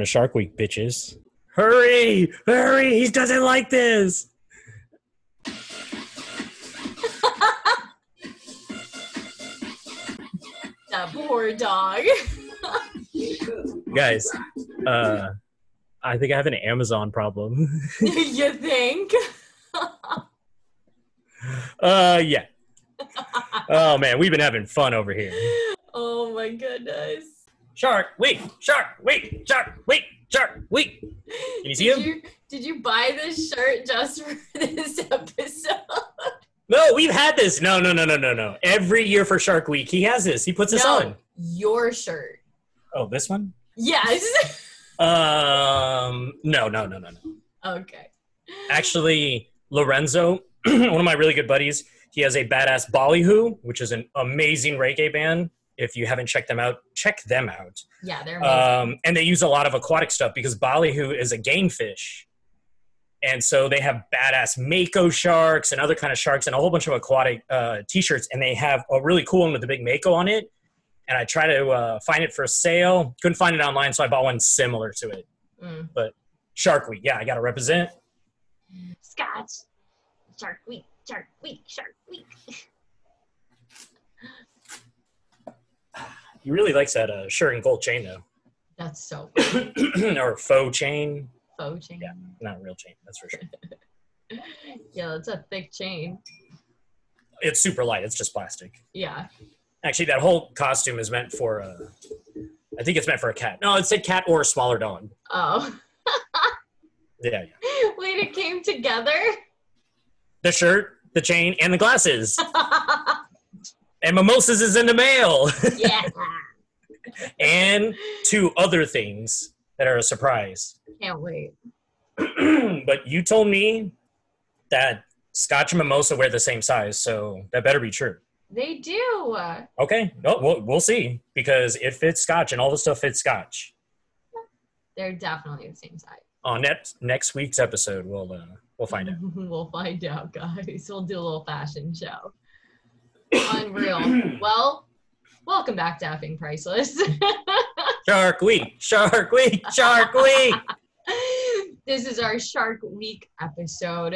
Welcome to Shark Week, bitches. Hurry! Hurry! He doesn't like this! That poor dog. Guys, uh, I think I have an Amazon problem. you think? uh, yeah. Oh man, we've been having fun over here. Oh my goodness. Shark Week! Shark Week! Shark Week! Shark Week! Can you see did him? You, did you buy this shirt just for this episode? No, we've had this. No, no, no, no, no, no. Every year for Shark Week, he has this. He puts this no, on. your shirt. Oh, this one? Yes. Um, no, no, no, no, no. okay. Actually, Lorenzo, one of my really good buddies, he has a badass Ballyhoo, which is an amazing reggae band. If you haven't checked them out, check them out. Yeah, they're amazing. Um, and they use a lot of aquatic stuff because Ballyhoo is a game fish. And so they have badass Mako sharks and other kind of sharks and a whole bunch of aquatic uh, t-shirts. And they have a really cool one with a big Mako on it. And I tried to uh, find it for sale. Couldn't find it online, so I bought one similar to it. Mm. Shark Week, yeah, I got to represent. Scotch. Shark Week. Shark Week. Shark Week. He really likes that uh, shirt and gold chain though, That's so or faux chain. faux chain. Yeah. Not real chain, that's for sure. Yeah, that's a thick chain. It's super light. It's just plastic. Yeah. Actually, that whole costume is meant for. Uh, I think it's meant for a cat. No, it said cat or a smaller dog. Oh. Yeah, yeah. Wait, it came together? The shirt, the chain, and the glasses. And mimosas is in the mail. yeah. and two other things that are a surprise. Can't wait. but you told me that Scotch and mimosa wear the same size, so that better be true. They do. Okay, no, we'll, we'll see because it fits Scotch and all the stuff fits Scotch. They're definitely the same size. On next next week's episode, we'll uh, we'll find out. we'll find out, guys. We'll do a little fashion show. Unreal. well, welcome back to Effing Priceless. Shark Week, Shark Week, Shark Week. this is our Shark Week episode.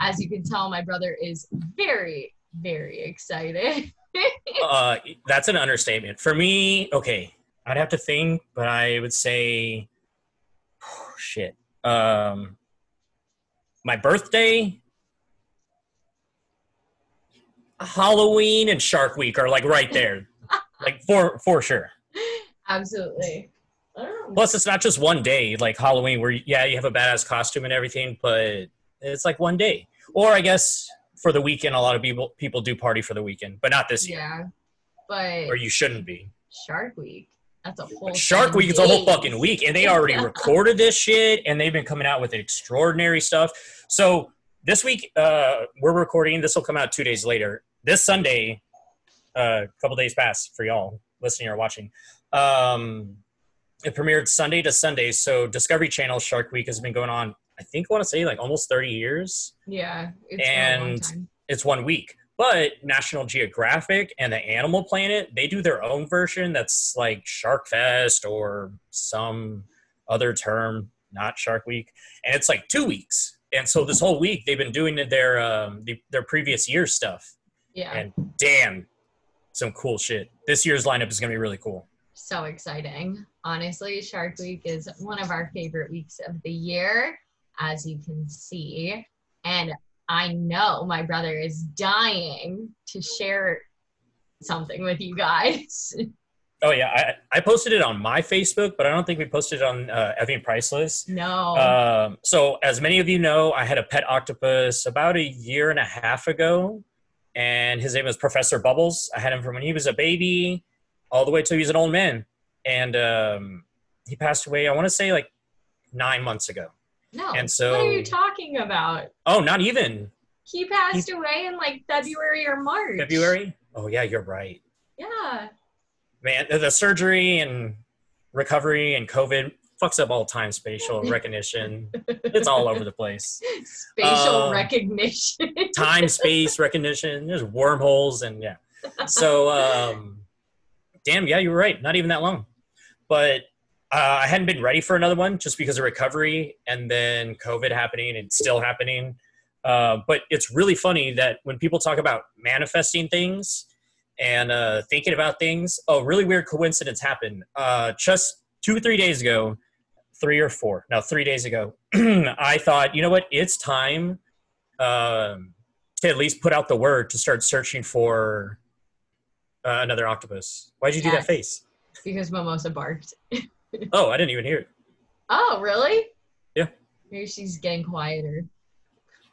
As you can tell, my brother is very, very excited. uh, that's an understatement for me. Okay, I'd have to think, but I would say, oh, shit. Um, my birthday, Halloween, and Shark Week are like right there, like for for sure. Absolutely. I don't know. Plus, it's not just one day like Halloween, where yeah, you have a badass costume and everything, but it's like one day. Or I guess for the weekend, a lot of people people do party for the weekend, but not this year, Yeah. But or you shouldn't be. Shark Week. That's a whole Shark 10 Week is a whole fucking week, and they already recorded this shit, and they've been coming out with extraordinary stuff. So this week, uh, we're recording. This will come out two days later. This Sunday, uh, a couple days past for y'all listening or watching. Um, it premiered Sunday to Sunday. So Discovery Channel Shark Week has been going on. I think I want to say like almost thirty years. Yeah. It's been a long And-. It's one week. But National Geographic and the Animal Planet, they do their own version that's like Shark Fest or some other term, not Shark Week. And it's like two weeks. And so this whole week they've been doing their um, the, their previous year stuff. Yeah. And damn, some cool shit. This year's lineup is gonna be really cool. so exciting. Honestly, Shark Week is one of our favorite weeks of the year, as you can see. And I know my brother is dying to share something with you guys. Oh yeah, I, I posted it on my Facebook, but I don't think we posted it on uh, Effing Priceless. no. Um, so, as many of you know, I had a pet octopus about a year and a half ago, and his name was Professor Bubbles. I had him from when he was a baby all the way till he was an old man, and um, he passed away. I want to say like nine months ago. no. and so- what are you talking about? Oh, not even He passed away in like February or March. February. Oh yeah, you're right, Yeah. Man. The, surgery and recovery and COVID fucks up all time spatial recognition. it's all over the place. Spatial Um, recognition. time space recognition there's wormholes and yeah so um damn yeah you were right not even that long but Uh, I hadn't been ready for another one just because of recovery and then COVID happening and still happening. Uh, but it's really funny that when people talk about manifesting things and uh, thinking about things, a really weird coincidence happened. Uh, just two or three days ago, three or four, no, three days ago, I thought, you know what, it's time um, to at least put out the word to start searching for uh, another octopus. Why'd you do that face? Because Mimosa barked. oh, I didn't even hear it. Oh, really? Yeah. Maybe she's getting quieter.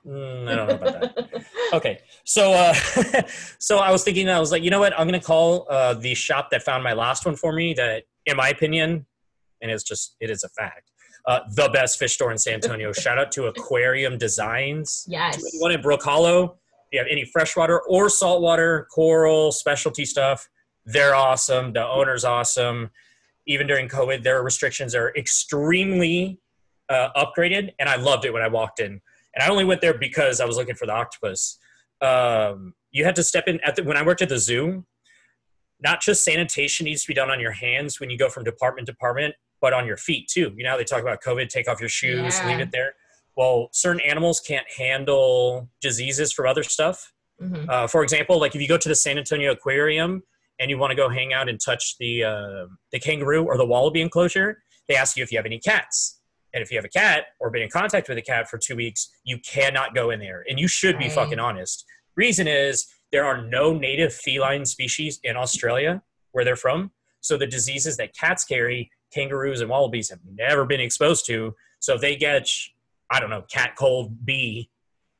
Mm, I don't know about that. okay, so uh, so I was thinking, I was like, you know what? I'm gonna call uh, the shop that found my last one for me. That, in my opinion, and it's just it is a fact, uh, the best fish store in San Antonio. Shout out to Aquarium Designs. Yes. One in Brook Hollow. If you have any freshwater or saltwater, coral, specialty stuff, they're awesome. The owner's awesome. Even during COVID, their restrictions are extremely uh, upgraded, and I loved it when I walked in and I only went there because I was looking for the octopus. Um, you had to step in at the, when I worked at the zoo. Not just sanitation needs to be done on your hands when you go from department to department, but on your feet too. You know they talk about COVID, take off your shoes, yeah. leave it there. Well, certain animals can't handle diseases from other stuff. Mm-hmm. Uh, for example, like if you go to the San Antonio Aquarium and you want to go hang out and touch the uh, the kangaroo or the wallaby enclosure, they ask you if you have any cats. And if you have a cat or been in contact with a cat for two weeks, you cannot go in there. And you should be right. fucking honest. Reason is there are no native feline species in Australia where they're from. So the diseases that cats carry, kangaroos and wallabies have never been exposed to. So if they get, I don't know, cat cold B,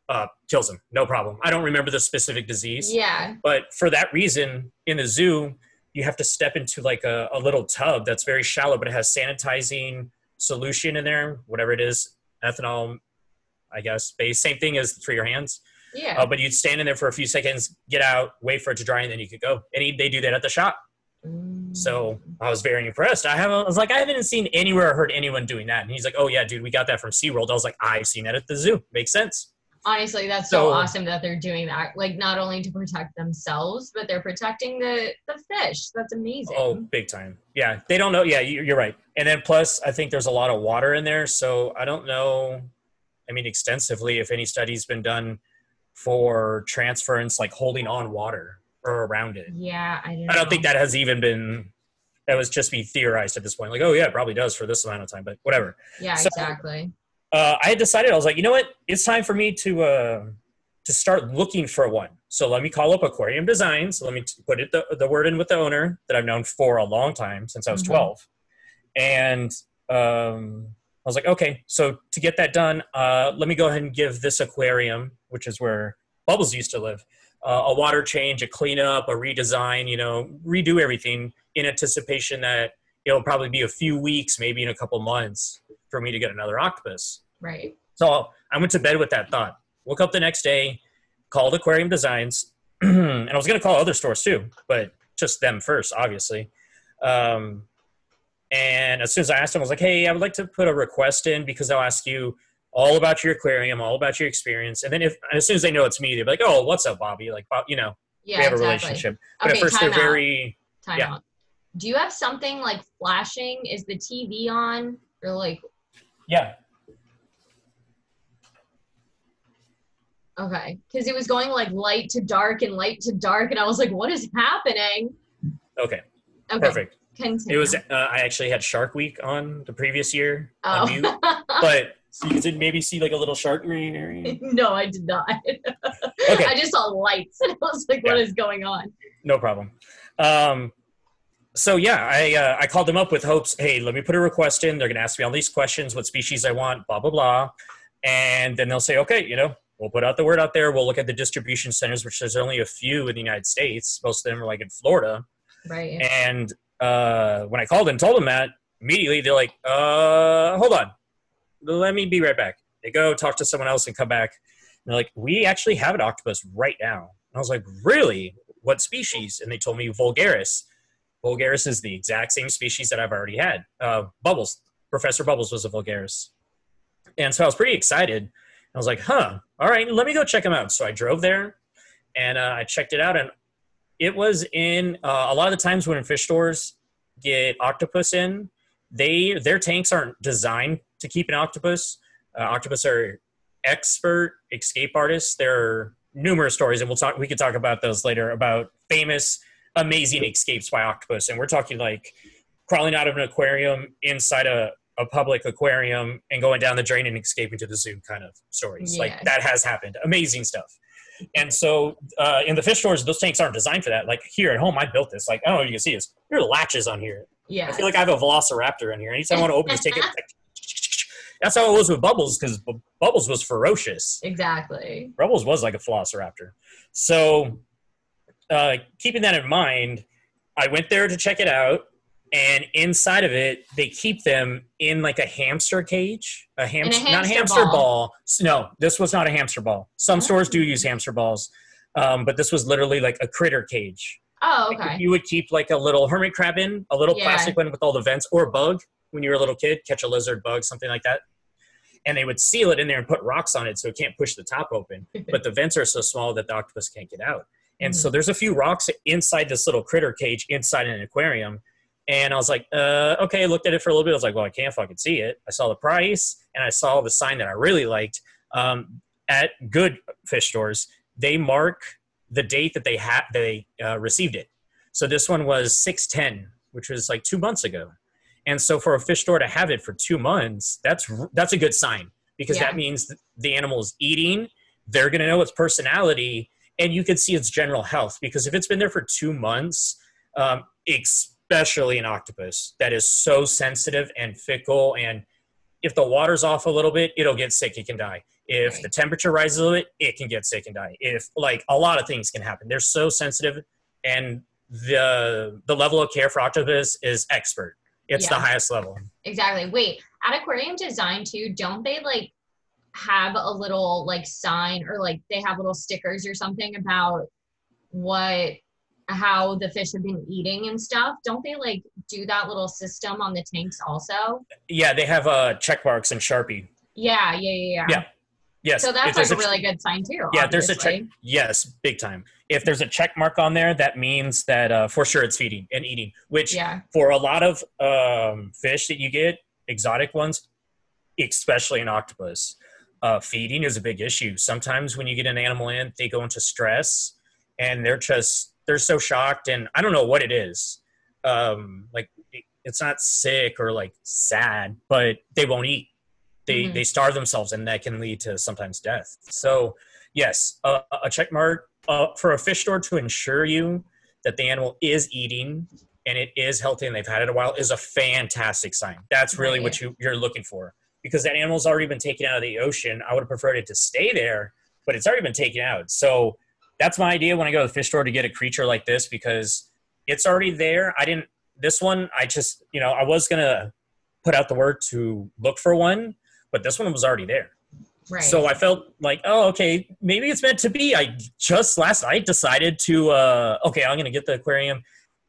uh, kills them, no problem. I don't remember the specific disease. Yeah. But for that reason, in the zoo, you have to step into like a, a little tub that's very shallow, but it has sanitizing solution in there, whatever it is, ethanol, I guess, base. Same thing as for your hands. Yeah. Uh, but you'd stand in there for a few seconds, get out, wait for it to dry, and then you could go. And he, they do that at the shop. Mm. So I was very impressed. I have, I was like, I haven't seen anywhere or heard anyone doing that. And he's like, Oh yeah, dude, we got that from SeaWorld. I was like, I've seen that at the zoo. Makes sense honestly that's so, so, awesome that they're doing that like not only to protect themselves but they're protecting the the fish. That's amazing. Oh big time. Yeah they don't know yeah you're right. And then plus i think there's a lot of water in there so i don't know i mean extensively if any studies been done for transference like holding on water or around it. Yeah i don't, I don't think that has even been that was just be theorized at this point. Like oh yeah it probably does for this amount of time but whatever. Yeah so, exactly uh, I had decided I was like, you know what, it's time for me to uh, to start looking for one. So let me call up Aquarium Designs. Let me t- put it the, the word in with the owner that I've known for a long time since I was mm-hmm. 12, and um, I was like, okay, so to get that done, uh, let me go ahead and give this aquarium, which is where Bubbles used to live, uh, a water change, a cleanup, a redesign. You know, redo everything in anticipation that it'll probably be a few weeks, maybe in a couple months, for me to get another octopus. Right. So I went to bed with that thought. Woke up the next day, called Aquarium Designs, and I was going to call other stores too, but just them first, obviously. Um, and as soon as I asked them, I was like, "Hey, I would like to put a request in because I'll ask you all about your aquarium, all about your experience, and then if as soon as they know it's me, they're like, "Oh, what's up, Bobby?" Like, you know, yeah, we have exactly. a relationship. But okay, at first, they're out. very time yeah. Out. Do you have something like flashing? Is the TV on or like? Yeah, Okay, because it was going like light to dark and light to dark, and I was like, "What is happening?" Okay. Okay. Perfect. Continue. It was. Uh, I actually had Shark Week on the previous year oh. on mute, but so you did maybe see like a little shark area. no, I did not. okay. I just saw lights, and I was like, "What yeah. is going on?" No problem. Um, so yeah, I uh, I called them up with hopes. Hey, let me put a request in. They're going to ask me all these questions. What species I want? Blah blah blah. And then they'll say, okay, you know, we'll put out the word out there. We'll look at the distribution centers, which there's only a few in the United States. Most of them are like in Florida. Right. And uh, when I called and told them that, immediately they're like, uh, hold on. Let me be right back. They go talk to someone else and come back. And they're like, we actually have an octopus right now. And I was like, really? What species? And they told me Vulgaris. Vulgaris is the exact same species that I've already had. Uh, Bubbles. Professor Bubbles was a Vulgaris. And so I was pretty excited. I was like, huh, all right, let me go check them out. So I drove there and uh, I checked it out. And it was in uh, a lot of the times when fish stores get octopus in, they their tanks aren't designed to keep an octopus. Uh, octopus are expert escape artists. There are numerous stories, and we'll talk. We could talk about those later about famous, amazing escapes by octopus. And we're talking like crawling out of an aquarium inside a, a public aquarium and going down the drain and escaping to the zoo kind of stories. Like that has happened. Amazing stuff. And so uh, in the fish stores, those tanks aren't designed for that. Like here at home, I built this. Like I don't know if you can see this. There are latches on here. Yeah. I feel like I have a Velociraptor in here. Anytime I want to open this, take it. That's how it was with Bubbles because Bubbles was ferocious. Exactly. Bubbles was like a Velociraptor. So uh, keeping that in mind, I went there to check it out and inside of it they keep them in like a hamster cage a, ham- a hamster not hamster ball. ball. no this was not a hamster ball some oh. stores do use hamster balls um, but this was literally like a critter cage oh okay like you would keep like a little hermit crab in a little yeah. plastic one with all the vents or a bug when you were a little kid catch a lizard bug something like that and they would seal it in there and put rocks on it so it can't push the top open but the vents are so small that the octopus can't get out and mm. so there's a few rocks inside this little critter cage inside an aquarium and I was like, uh, okay, I looked at it for a little bit. I was like, well, I can't fucking see it. I saw the price and I saw the sign that I really liked. Um, at good fish stores, they mark the date that they had they uh, received it. So this one was 610, which was like two months ago. And so for a fish store to have it for two months, that's that's a good sign because yeah. that means the animal is eating. They're going to know its personality, and you can see its general health. Because if it's been there for two months, um, especially an octopus that is so sensitive and fickle and if the water's off a little bit it'll get sick it can die. If the temperature rises a little bit it can get sick and die. If like a lot of things can happen. They're so sensitive and the the level of care for octopus is expert. It's yeah. the highest level. Exactly. Wait at aquarium design too don't they like have a little like sign or like they have little stickers or something about what how the fish have been eating and stuff don't they like do that little system on the tanks also yeah they have uh check marks and sharpie yeah yeah yeah yeah, yeah. Yes. So that's like a, a really good sign too. Yeah, obviously. there's a check. Yes, big time. If there's a check mark on there, that means that uh, for sure it's feeding and eating. Which yeah. for a lot of um, fish that you get, exotic ones, especially an octopus, uh, feeding is a big issue. Sometimes when you get an animal in, they go into stress and they're just they're so shocked and i don't know what it is. Um like it's not sick or like sad but they won't eat. They mm-hmm. they starve themselves and that can lead to sometimes death. So yes uh, a check mark uh, for a fish store to ensure you that the animal is eating and it is healthy and they've had it a while is a fantastic sign. That's really right. what you, you're looking for. Because that animal's already been taken out of the ocean. I would have preferred it to stay there but it's already been taken out. So that's my idea when I go to the fish store to get a creature like this because it's already there. I didn't this one I just you know I was gonna put out the word to look for one, but this one was already there. Right. So I felt like, oh, okay, maybe it's meant to be. I just last night decided to, uh, okay, I'm gonna get the aquarium,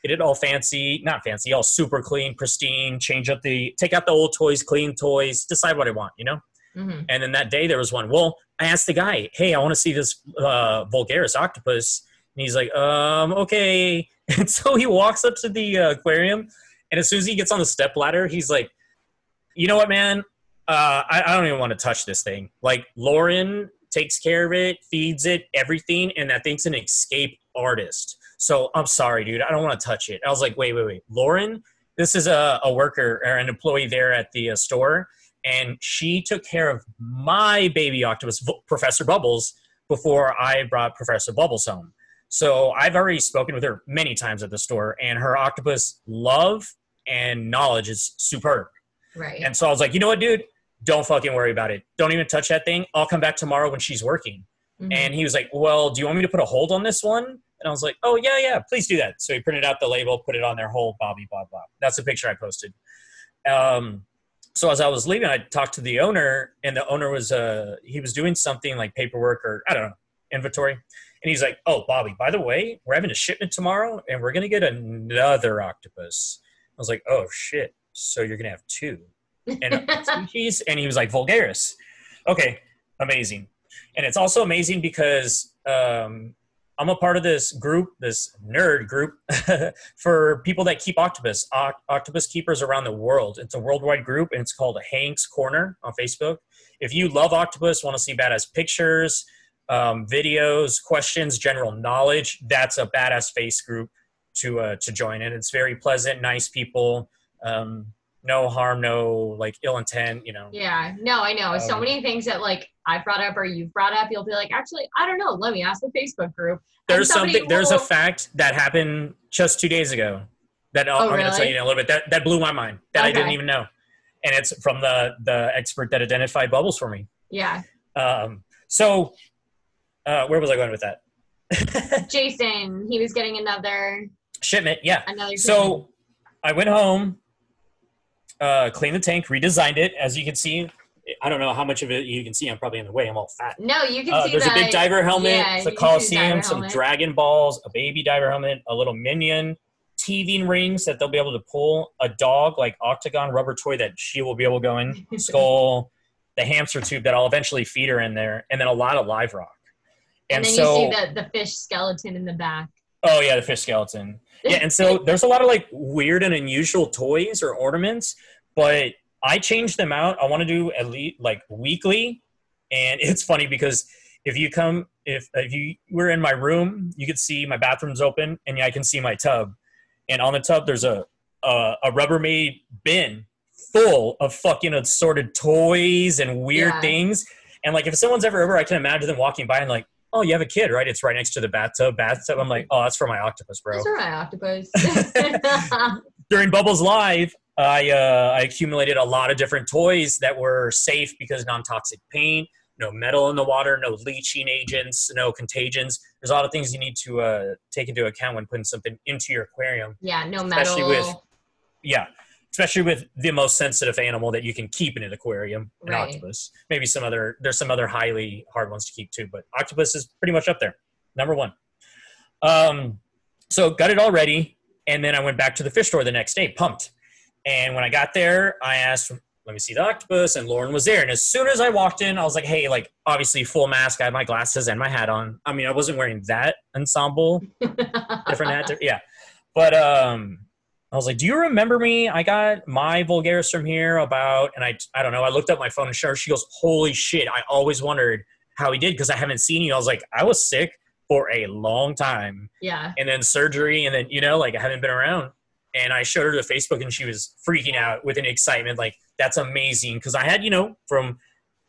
get it all fancy, not fancy, all super clean, pristine. Change up the, take out the old toys, clean toys, decide what I want, you know. Mm-hmm. And then that day there was one. Well, I asked the guy, "Hey, I want to see this uh, Vulgaris octopus," and he's like, "Um, okay." And so he walks up to the uh, aquarium, and as soon as he gets on the step ladder, he's like, "You know what, man? Uh, I, I don't even want to touch this thing. Like Lauren takes care of it, feeds it, everything, and that thing's an escape artist. So I'm sorry, dude. I don't want to touch it." I was like, "Wait, wait, wait, Lauren." This is a, a worker or an employee there at the uh, store, and she took care of my baby octopus, Professor Bubbles, before I brought Professor Bubbles home. So I've already spoken with her many times at the store, and her octopus love and knowledge is superb. Right. And so I was like, you know what, dude? Don't fucking worry about it. Don't even touch that thing. I'll come back tomorrow when she's working. Mm-hmm. And he was like, well, do you want me to put a hold on this one? And I was like, oh, yeah, yeah, please do that. So he printed out the label, put it on their whole Bobby, blah, blah. That's the picture I posted. Um, so as I was leaving, I talked to the owner, and the owner was uh he was doing something like paperwork or I don't know inventory, and he's like, "Oh, Bobby, by the way, we're having a shipment tomorrow, and we're gonna get another octopus." I was like, "Oh shit! So you're gonna have two and species?" and he was like, "Vulgaris." Okay, amazing, and it's also amazing because um, I'm a part of this group, this nerd group, for people that keep octopus, octopus keepers around the world. It's a worldwide group, and it's called Hank's Corner on Facebook. If you love octopus, want to see badass pictures, um, videos, questions, general knowledge, that's a badass face group to uh, to join. And it's very pleasant, nice people. Um, no harm, no like ill intent, you know. Yeah, no, I know. Um, so many things that like I brought up or you've brought up, you'll be like, actually, I don't know. Let me ask the Facebook group. There's something. Will... There's a fact that happened just two days ago that oh, I'm really? going to tell you in a little bit. That that blew my mind. That okay. I didn't even know, and it's from the the expert that identified bubbles for me. Yeah. Um. So, uh, where was I going with that? Jason, he was getting another shipment. Yeah. Another. Shipment. So, I went home uh, cleaned the tank, redesigned it. As you can see, I don't know how much of it you can see. I'm probably in the way. I'm all fat. No, you can uh, see. There's that. a big diver helmet, yeah, the Coliseum, some helmet. Dragon Balls, a baby diver helmet, a little minion, teething rings that they'll be able to pull, a dog like octagon rubber toy that she will be able to go in, skull, the hamster tube that I'll eventually feed her in there, and then a lot of live rock. And, and then so, you see the, the fish skeleton in the back. Oh yeah, the fish skeleton. Yeah, and so there's a lot of like weird and unusual toys or ornaments, but I change them out. I want to do at least like weekly, and it's funny because if you come, if if you were in my room, you could see my bathroom's open, and yeah, I can see my tub, and on the tub there's a a, a Rubbermaid bin full of fucking assorted toys and weird yeah. things. And like if someone's ever over, I can imagine them walking by and like, oh, you have a kid, right? It's right next to the bathtub. Bathtub. I'm like, oh, that's for my octopus, bro. That's for my octopus. During Bubbles Live, I uh, I accumulated a lot of different toys that were safe because non-toxic paint, no metal in the water, no leaching agents, no contagions. There's a lot of things you need to uh, take into account when putting something into your aquarium. Yeah, no metal. especially. With, yeah, especially with the most sensitive animal that you can keep in an aquarium, an right. octopus. Maybe some other. There's some other highly hard ones to keep too, but octopus is pretty much up there, number one. Um, so got it all ready, and then I went back to the fish store the next day, pumped and when I got there, I asked, let me see the octopus, and Lauren was there. And as soon as I walked in, I was like, hey, like obviously full mask. I had my glasses and my hat on. I mean, I wasn't wearing that ensemble, different hat. Yeah. But um, I was like, do you remember me? I got my Vulgaris from here about, and I, I don't know. I looked up my phone and she goes, holy shit. I always wondered how he did because I haven't seen you. I was like, I was sick for a long time. Yeah. And then surgery, and then, you know, like I haven't been around and I showed her to Facebook and she was freaking out with an excitement like that's amazing because I had you know from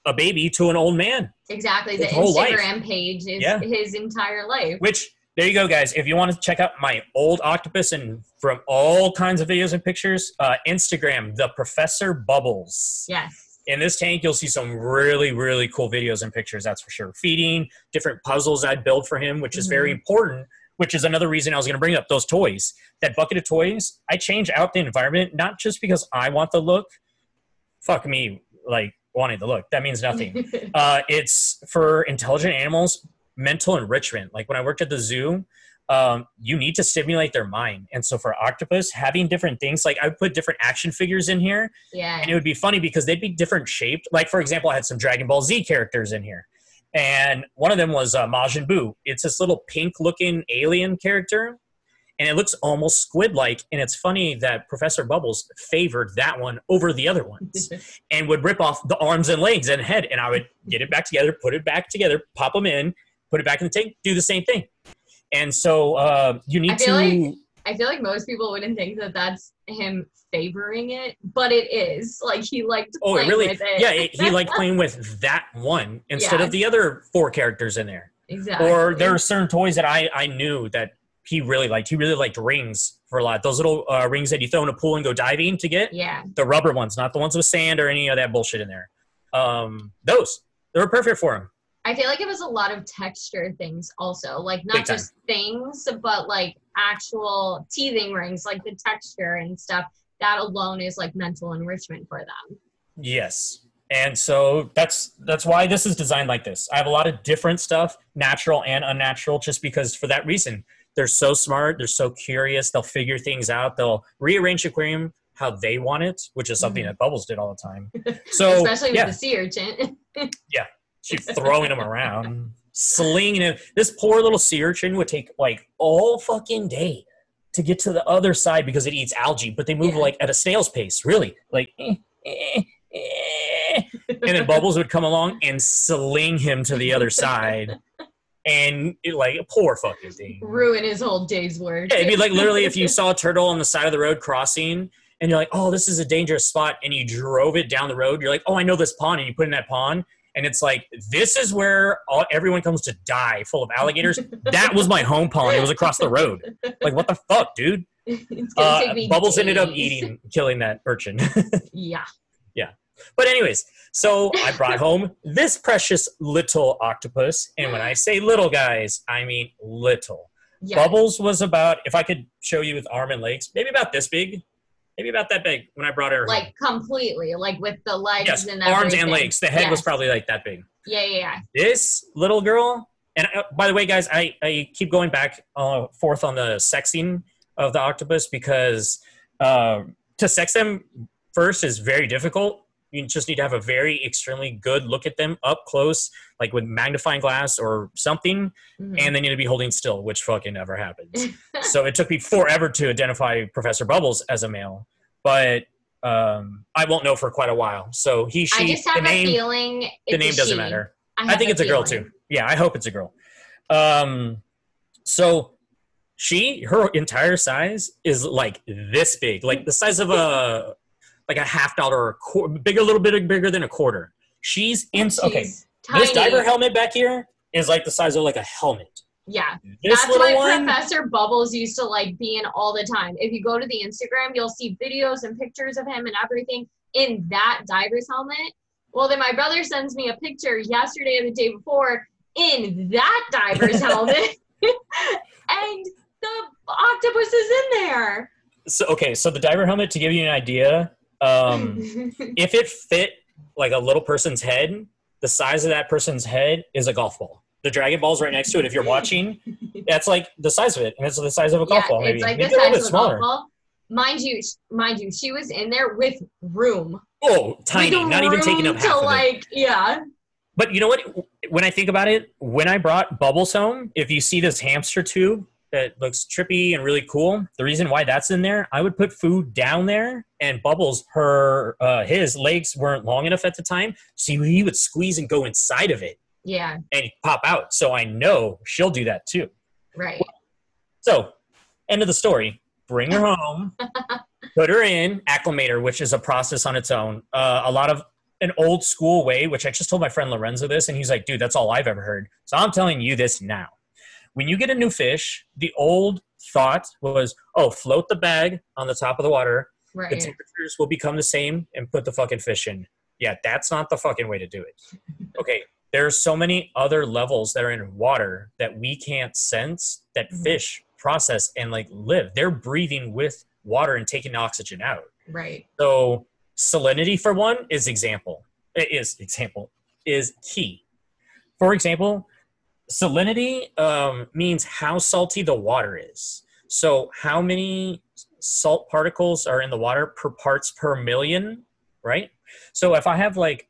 a baby to an old man. Exactly, the Instagram life. page is yeah. his entire life. Which there you go, guys. If you want to check out my old octopus and from all kinds of videos and pictures, uh, Instagram, the Professor Bubbles. Yes. In this tank, you'll see some really, really cool videos and pictures. That's for sure. Feeding, different puzzles I'd build for him, which is mm-hmm. very important which is another reason I was going to bring up those toys. That bucket of toys, I change out the environment not just because I want the look. Fuck me, like wanting the look. That means nothing. uh, it's for intelligent animals, mental enrichment. Like when I worked at the zoo, um, you need to stimulate their mind. And so for octopus, having different things, like I would put different action figures in here. Yeah. And it would be funny because they'd be different shaped. Like for example, I had some Dragon Ball Z characters in here and one of them was uh, Majin Buu. It's this little pink-looking alien character, and it looks almost squid-like. And it's funny that Professor Bubbles favored that one over the other ones, and would rip off the arms and legs and head, and I would get it back together, put it back together, pop them in, put it back in the tank, do the same thing. And so uh, you need to. Like, I feel like most people wouldn't think that that's him favoring it, but it is. Like he liked. Oh, it really? It. Yeah, it, he liked playing with that one instead yeah. of the other four characters in there. Exactly. Or there are certain toys that I I knew that he really liked. He really liked rings for a lot. Those little uh, rings that you throw in a pool and go diving to get. Yeah. The rubber ones, not the ones with sand or any of that bullshit in there. Um, those they were perfect for him. I feel like it was a lot of texture things also, like not just things, but like actual teething rings, like the texture and stuff that alone is like mental enrichment for them. Yes. And so that's that's why this is designed like this. I have a lot of different stuff, natural and unnatural, just because for that reason. They're so smart, they're so curious, they'll figure things out, they'll rearrange the aquarium how they want it, which is something mm-hmm. that Bubbles did all the time. So especially with yeah. the sea urchin. yeah. She's throwing them around. slinging him. This poor little sea urchin would take like all fucking day to get to the other side because it eats algae, but they move Yeah. like at a snail's pace, really. Like, eh, eh, eh. and then Bubbles would come along and sling him to the other side. And it, like, poor fucking thing. Ruin his whole day's work. Yeah, it'd be like literally if you saw a turtle on the side of the road crossing and you're like, oh, this is a dangerous spot, and you drove it down the road, you're like, oh, I know this pond, and you put in that pond, and it's like, this is where all, everyone comes to die full of alligators. that was my home pond. It was across the road. Like, what the fuck, dude? Uh, Bubbles ended up eating, killing that urchin. Yeah. Yeah. But anyways, so I brought home this precious little octopus, and when I say little, guys, I mean little. Bubbles was about, if I could show you with arm and legs, maybe about this big, maybe about that big when I brought her. home. Like completely, like with the legs yes, and arms and legs. The head was probably like that big. Yeah, yeah, yeah. This little girl, and uh, by the way, guys, I, I keep going back uh, forth on the sexing of the octopus because uh, to sex them first is very difficult. You just need to have a very extremely good look at them up close, like with magnifying glass or something, Mhm. and they need to be holding still, which fucking never happens. so it took me forever to identify Professor Bubbles as a male, but um, I won't know for quite a while. So he, she, I just have the name, a feeling the name doesn't she. matter. I, have think it's a girl too. Yeah, I hope it's a girl. Um, so she, her entire size is like this big, like the size of a like a half dollar or a quarter, big, a little bit bigger than a quarter. She's in. Okay, She's this diver helmet back here is like the size of like a helmet. Yeah, This that's why one, Professor Bubbles used to like be in all the time. If you go to the Instagram, you'll see videos and pictures of him and everything in that diver's helmet. Well, then my brother sends me a picture yesterday or the day before in that diver's helmet, and the octopus is in there. so okay, so the diver helmet to give you an idea, um, if it fit like a little person's head, the size of that person's head is a golf ball. The Dragon Ball's right next to it. If you're watching, that's like the size of it, and it's the size of a golf yeah, ball. Maybe, it's like maybe the a little bit smaller. Mind you, mind you, she was in there with room, Oh, tiny, With not even taking up to half of it. like, yeah. But you know what? When I think about it, when I brought Bubbles home, if you see this hamster tube that looks trippy and really cool, the reason why that's in there, I would put food down there, and Bubbles, her, uh, his legs weren't long enough at the time, so he would squeeze and go inside of it Yeah, and pop out. So I know she'll do that too. right. So, end of the story. Bring her home, put her in, acclimate her, which is a process on its own. Uh, a lot of an old school way, which I just told my friend Lorenzo this, and he's like, dude, that's all I've ever heard. So I'm telling you this now. When you get a new fish, the old thought was, oh, float the bag on the top of the water. The temperatures will become the same and put the fucking fish in. Yeah, that's not the fucking way to do it. Okay, there's so many other levels that are in water that we can't sense that Mhm. fish process and like live. They're breathing with water and taking oxygen out. Right. So salinity for one is example. It is example is key. For example, salinity um, means how salty the water is. So how many salt particles are in the water per parts per million, right? So if I have like,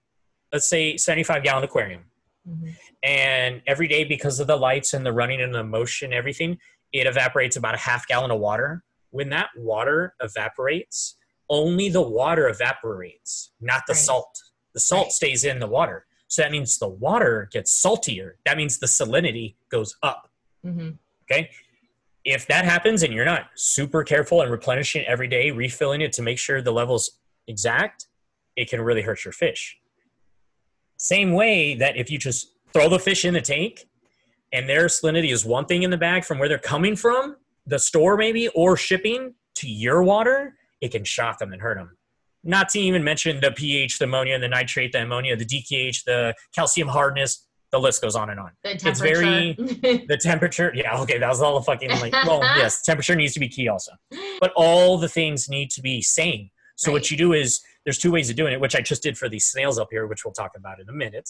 let's say 75 gallon aquarium, Mhm. and every day because of the lights and the running and the motion everything it evaporates about a half gallon of water when that water evaporates only the water evaporates not the Right. salt the salt Right. stays in the water so that means the water gets saltier. That means the salinity goes up. Mhm. okay? If that happens and you're not super careful and replenishing it every day refilling it to make sure the level's exact it can really hurt your fish. Same way that if you just throw the fish in the tank and their salinity is one thing in the bag from where they're coming from the store maybe or shipping to your water it can shock them and hurt them not to even mention the ph the ammonia the nitrate the ammonia the dkh the calcium hardness the list goes on and on. The It's very- the temperature yeah okay that was all the fucking like well yes temperature needs to be key also. But all the things need to be same so what you do is there's two ways of doing it which i just did for these snails up here which we'll talk about in a minute.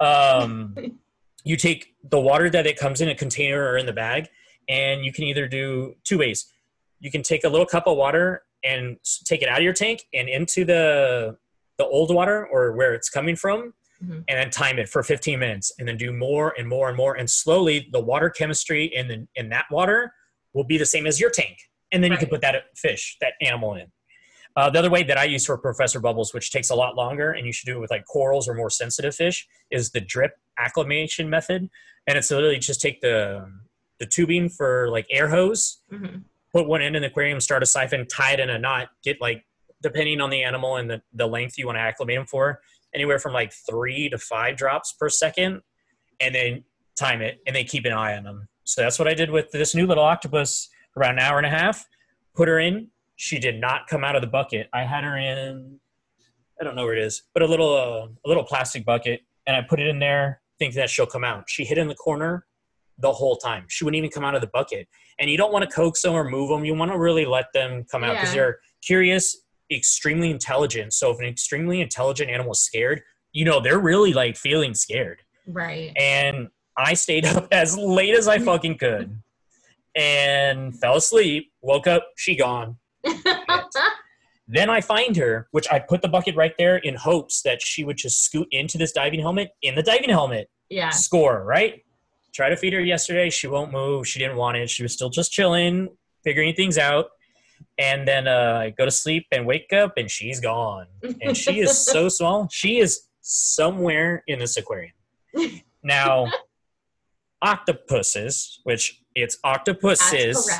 Um, you take the water that it comes in a container or in the bag and you can either do two ways you can take a little cup of water and take it out of your tank and into the the old water or where it's coming from mm-hmm. and then time it for 15 minutes and then do more and more and more and slowly the water chemistry in the, in that water will be the same as your tank and then right. you can put that fish that animal in uh, the other way that i use for professor bubbles which takes a lot longer and you should do it with like corals or more sensitive fish is the drip acclimation method and it's literally just take the the tubing for like air hose mm-hmm. Put one in the aquarium start a siphon tie it in a knot get like depending on the animal and the, the length you want to acclimate them for anywhere from like three to five drops per second and then time it and then keep an eye on them. So that's what I did with this new little octopus about an hour and a half. Put her in. She did not come out of the bucket. I had her in, I don't know where it is, but a little uh, a little plastic bucket, and I put it in there, thinking that she'll come out. She hid in the corner the whole time. She wouldn't even come out of the bucket. And you don't want to coax them or move them. You want to really let them come out because yeah. they're curious extremely intelligent. So if an extremely intelligent animal is scared, you know, they're really like feeling scared. Right. And I stayed up as late as I fucking could and fell asleep, woke up, she gone. then I find her, which I put the bucket right there in hopes that she would just scoot into this diving helmet in the diving helmet. Yeah. Score, right? Try to feed her yesterday. She won't move. She didn't want it. She was still just chilling, figuring things out and then uh, I go to sleep and wake up and she's gone. And she is so small. She is somewhere in this aquarium. Now, octopuses, which it's octopuses,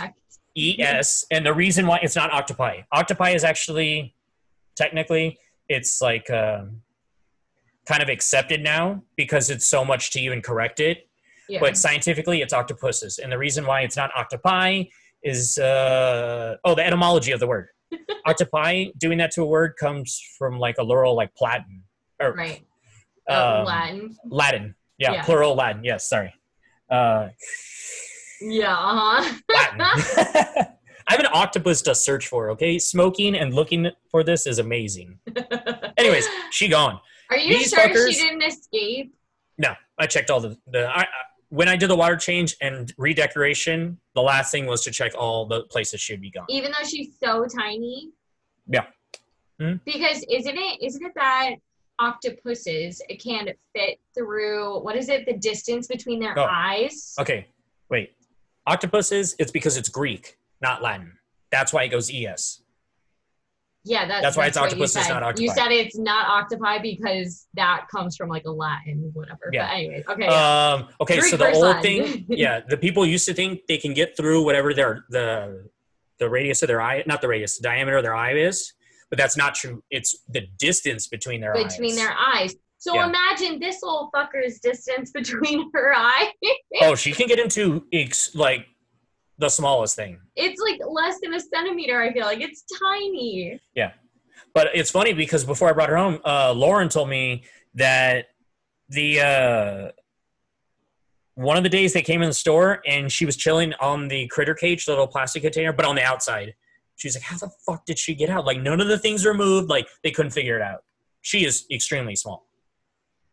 ES, and the reason why it's not octopi. Octopi is actually, technically, it's like uh, kind of accepted now because it's so much to even correct it. Yeah. But scientifically, it's octopuses. And the reason why it's not octopi is uh, oh the etymology of the word. Octopi doing that to a word comes from like a plural like platin or right. um, latin? Latin. Yeah, yeah, plural latin. Yes sorry. Uh, yeah uh-huh. latin. I have an octopus to search for okay? Smoking and looking for this is amazing. Anyways she gone. Are you These sure fuckers, she didn't escape? No i checked all the the I, when I did the water change and redecoration, the last thing was to check all the places she'd be gone. Even though she's so tiny. Yeah. Hmm? Because isn't it isn't it that octopuses can fit through what is it the distance between their oh. eyes? Okay, wait. Octopuses, it's because it's Greek, not Latin. That's why it goes es. Yeah, that's, that's why it's octopus. It's not octopi. You said it's not octopi because that comes from like a Latin, whatever. Yeah. But anyways, okay. Um. Okay. Greek so the old thing, yeah, the people used to think they can get through whatever their the the radius of their eye, not the radius, the diameter of their eye is, but that's not true. It's the distance between their between eyes. Between their eyes. So yeah. imagine this little fucker's distance between her eye. oh, she can get into like the smallest thing. It's like less than a centimeter. I feel like it's tiny. Yeah, but it's funny because before I brought her home, uh, Lauren told me that the uh, one of the days they came in the store and she was chilling on the critter cage, the little plastic container, but on the outside. She's like, "How the fuck did she get out? Like none of the things were moved. Like they couldn't figure it out. She is extremely small."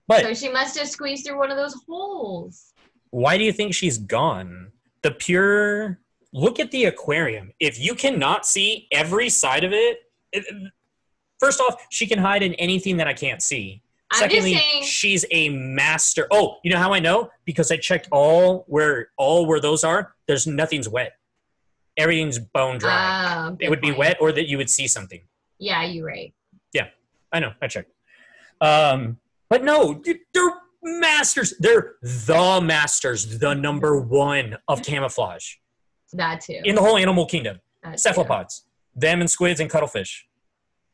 But so she must have squeezed through one of those holes. Why do you think she's gone? The pure look at the aquarium. If you cannot see every side of it, it first off, she can hide in anything that I can't see. I'm Secondly, she's a master. Oh, you know how I know? Because I checked all where all where those are. There's nothing's wet. Everything's bone dry. Uh, it would point. be wet, or that you would see something. Yeah, you're right. Yeah, I know. I checked. Um, but no, they're masters. They're the masters, the number one of camouflage. That too. In the whole animal kingdom. That Cephalopods. Too. Them and squids and cuttlefish.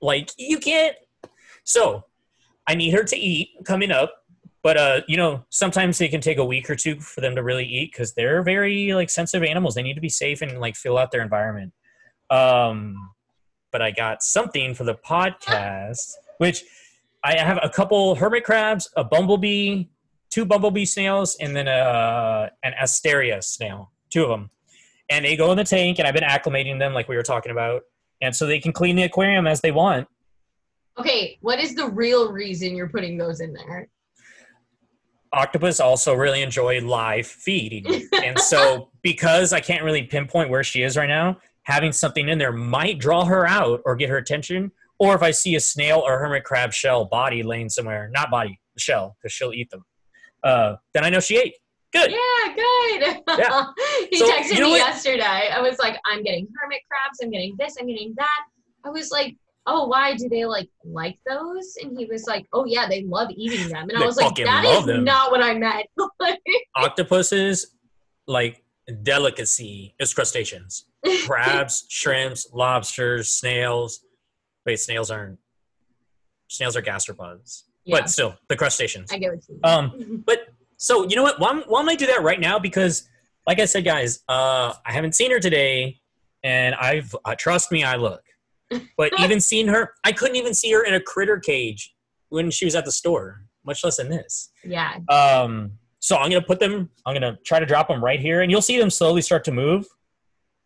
Like, you can't. So, I need her to eat coming up. But, uh, you know, sometimes it can take a week or two for them to really eat because they're very, like, sensitive animals. They need to be safe and, like, fill out their environment. Um, but I got something for the podcast, which – I have a couple hermit crabs, a bumblebee, two bumblebee snails, and then a an Astrea snail, two of them. And they go in the tank, and I've been acclimating them, like we were talking about, and so they can clean the aquarium as they want. Okay, what is the real reason you're putting those in there? Octopus also really enjoy live feeding, and so because I can't really pinpoint where she is right now, having something in there might draw her out or get her attention or if I see a snail or hermit crab shell body laying somewhere, not body, the shell because she'll eat them. Uh, then I know she ate. Good. Yeah, good. Yeah. he So, texted me yesterday. I was like, I'm getting hermit crabs. I'm getting this. I'm getting that. I was like, oh, why do they like like those? And he was like, oh yeah, they love eating them. And I was like, that is them. not what I meant. Octopuses, like delicacy, is crustaceans. Crabs, shrimps, lobsters, snails. Wait, snails aren't. Snails are gastropods, yeah, but still, the crustaceans. I get what you mean. Um, but so you know what? Why, why don't I do that right now? Because, like I said, guys, uh, I haven't seen her today, and I've uh, trust me, I look. But even seeing her, I couldn't even see her in a critter cage when she was at the store, much less in this. yeah, Um, so I'm gonna put them. I'm gonna try to drop them right here, and you'll see them slowly start to move.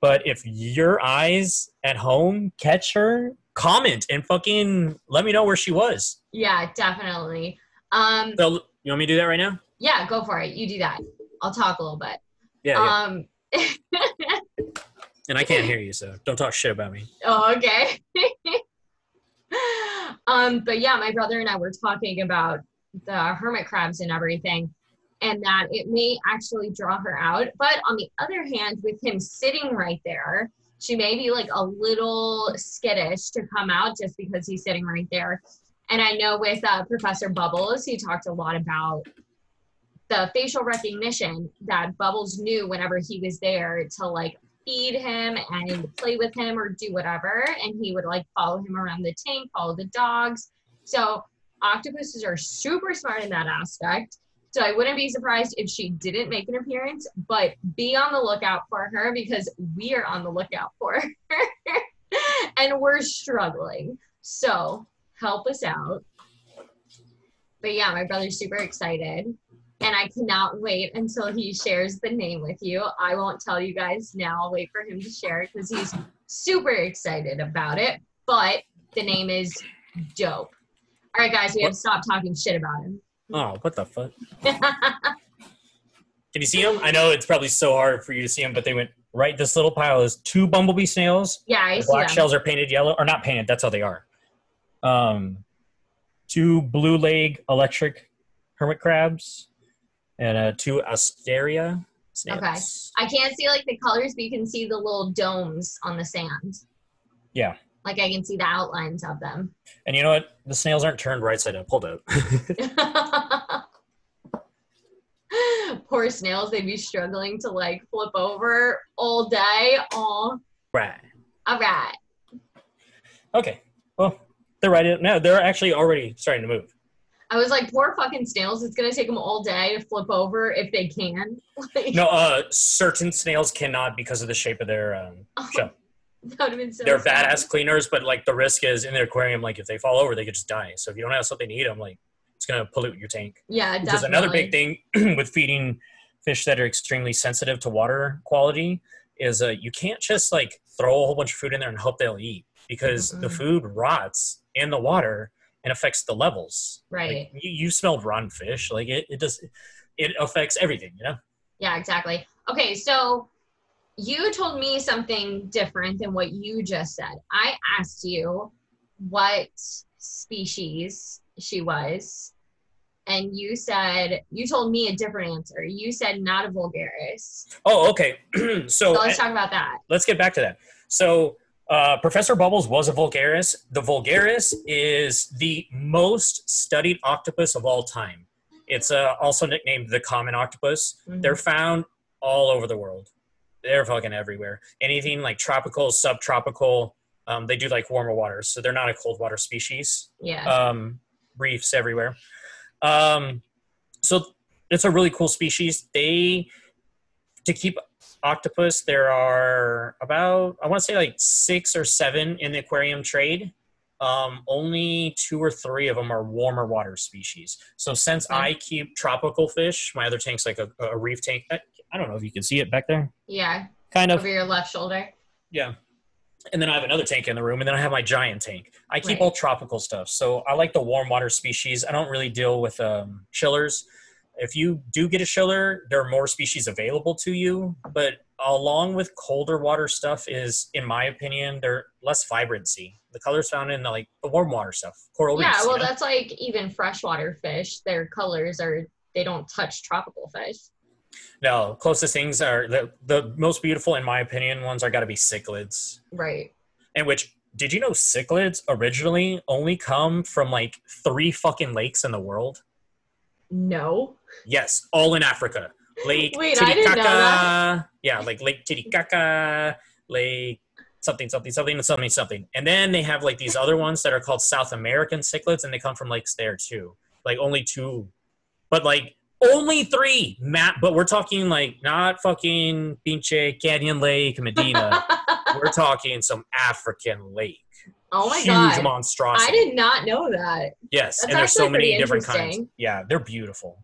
But if your eyes at home catch her, comment and fucking let me know where she was. yeah, definitely. Um, So you want me to do that right now? yeah, go for it. You do that. I'll talk a little bit. Yeah. yeah. Um, And I can't hear you, so don't talk shit about me. Oh, okay. um, but yeah, my brother and I were talking about the hermit crabs and everything, and that it may actually draw her out. But on the other hand, with him sitting right there, she may be like a little skittish to come out just because he's sitting right there. And I know with uh, Professor Bubbles, he talked a lot about the facial recognition that Bubbles knew whenever he was there to like feed him and play with him or do whatever. And he would like follow him around the tank, follow the dogs. So octopuses are super smart in that aspect. So I wouldn't be surprised if she didn't make an appearance, but be on the lookout for her because we are on the lookout for her. and we're struggling. So help us out. But yeah, my brother's super excited. And I cannot wait until he shares the name with you. I won't tell you guys now. I'll wait for him to share it because he's super excited about it. But the name is dope. All right, guys, we have to stop talking shit about him. Oh, what the fuck? Can you see them? I know it's probably so hard for you to see them, but they went right. This little pile is two bumblebee snails. yeah, I The see black them. shells are painted yellow, or not painted. That's how they are. Um, two blue leg electric hermit crabs, and uh, two Astrea snails. Okay. I can't see like the colors, but you can see the little domes on the sand. Yeah. Like I can see the outlines of them. And you know what? The snails aren't turned right side up. Hold up. Poor snails, they'd be struggling to like flip over all day. Oh, right. all right. Okay. Well, they're right. now. They're actually already starting to move. I was like, poor fucking snails. It's gonna take them all day to flip over if they can. No, uh, certain snails cannot because of the shape of their um, shell. that would have been so. They're sad. badass cleaners, but like the risk is in the aquarium, like if they fall over, they could just die. So if you don't have something to eat them, like it's gonna pollute your tank. Yeah, definitely. is another big thing with feeding fish that are extremely sensitive to water quality is uh, you can't just like throw a whole bunch of food in there and hope they'll eat because the Mm-mm. food rots in the water and affects the levels. Right. Like, you, you smelled rotten fish. Like it, it does, it affects everything. You know. Yeah, exactly. Okay, so you told me something different than what you just said. I asked you what species she was, and you said you told me a different answer. You said not a vulgaris. Oh, okay. so So let's talk about that. let's get back to that. So, uh, Professor Bubbles was a Vulgaris. The Vulgaris is the most studied octopus of all time. It's uh, also nicknamed the common octopus. Mhm. They're found all over the world. They're fucking everywhere. Anything like tropical, subtropical. Um, they do like warmer waters, so they're not a cold water species Yeah. um, reefs everywhere. Um, so it's a really cool species. They to keep octopus, there are about I want to say like six or seven in the aquarium trade. Um, only two or three of them are warmer water species. So since Okay. I keep tropical fish, my other tank's like a, a reef tank. I, don't know if you can see it back there. yeah. Kind of. Over your left shoulder. Yeah. And then I have another tank in the room, and then I have my giant tank. I keep Right. all tropical stuff. So I like the warm water species. I don't really deal with um, chillers. If you do get a chiller, there are more species available to you, but along with colder water stuff is, in my opinion, they're less vibrancy. The colors found in the like the warm water stuff, coral Yeah, reefs. you well, know? that's like even freshwater fish. Their colors are they don't touch tropical fish. No closest things are the the most beautiful, in my opinion, ones are got to be cichlids. Right. And which did you know cichlids originally only come from like three fucking lakes in the world? No. Yes, all in Africa. Lake Wait, I didn't know Titicaca. Yeah, like Lake Titicaca, Lake something, something, something, something, something. And then they have like these other ones that are called South American cichlids, and they come from lakes there too. Like only two, but like only three. Map, but we're talking like not fucking Pinche Canyon Lake, Medina. we're talking some African lake. oh my god. Huge god. monstrosity. I did not know that. Yes, That's and there's so many different kinds. Yeah, they're beautiful.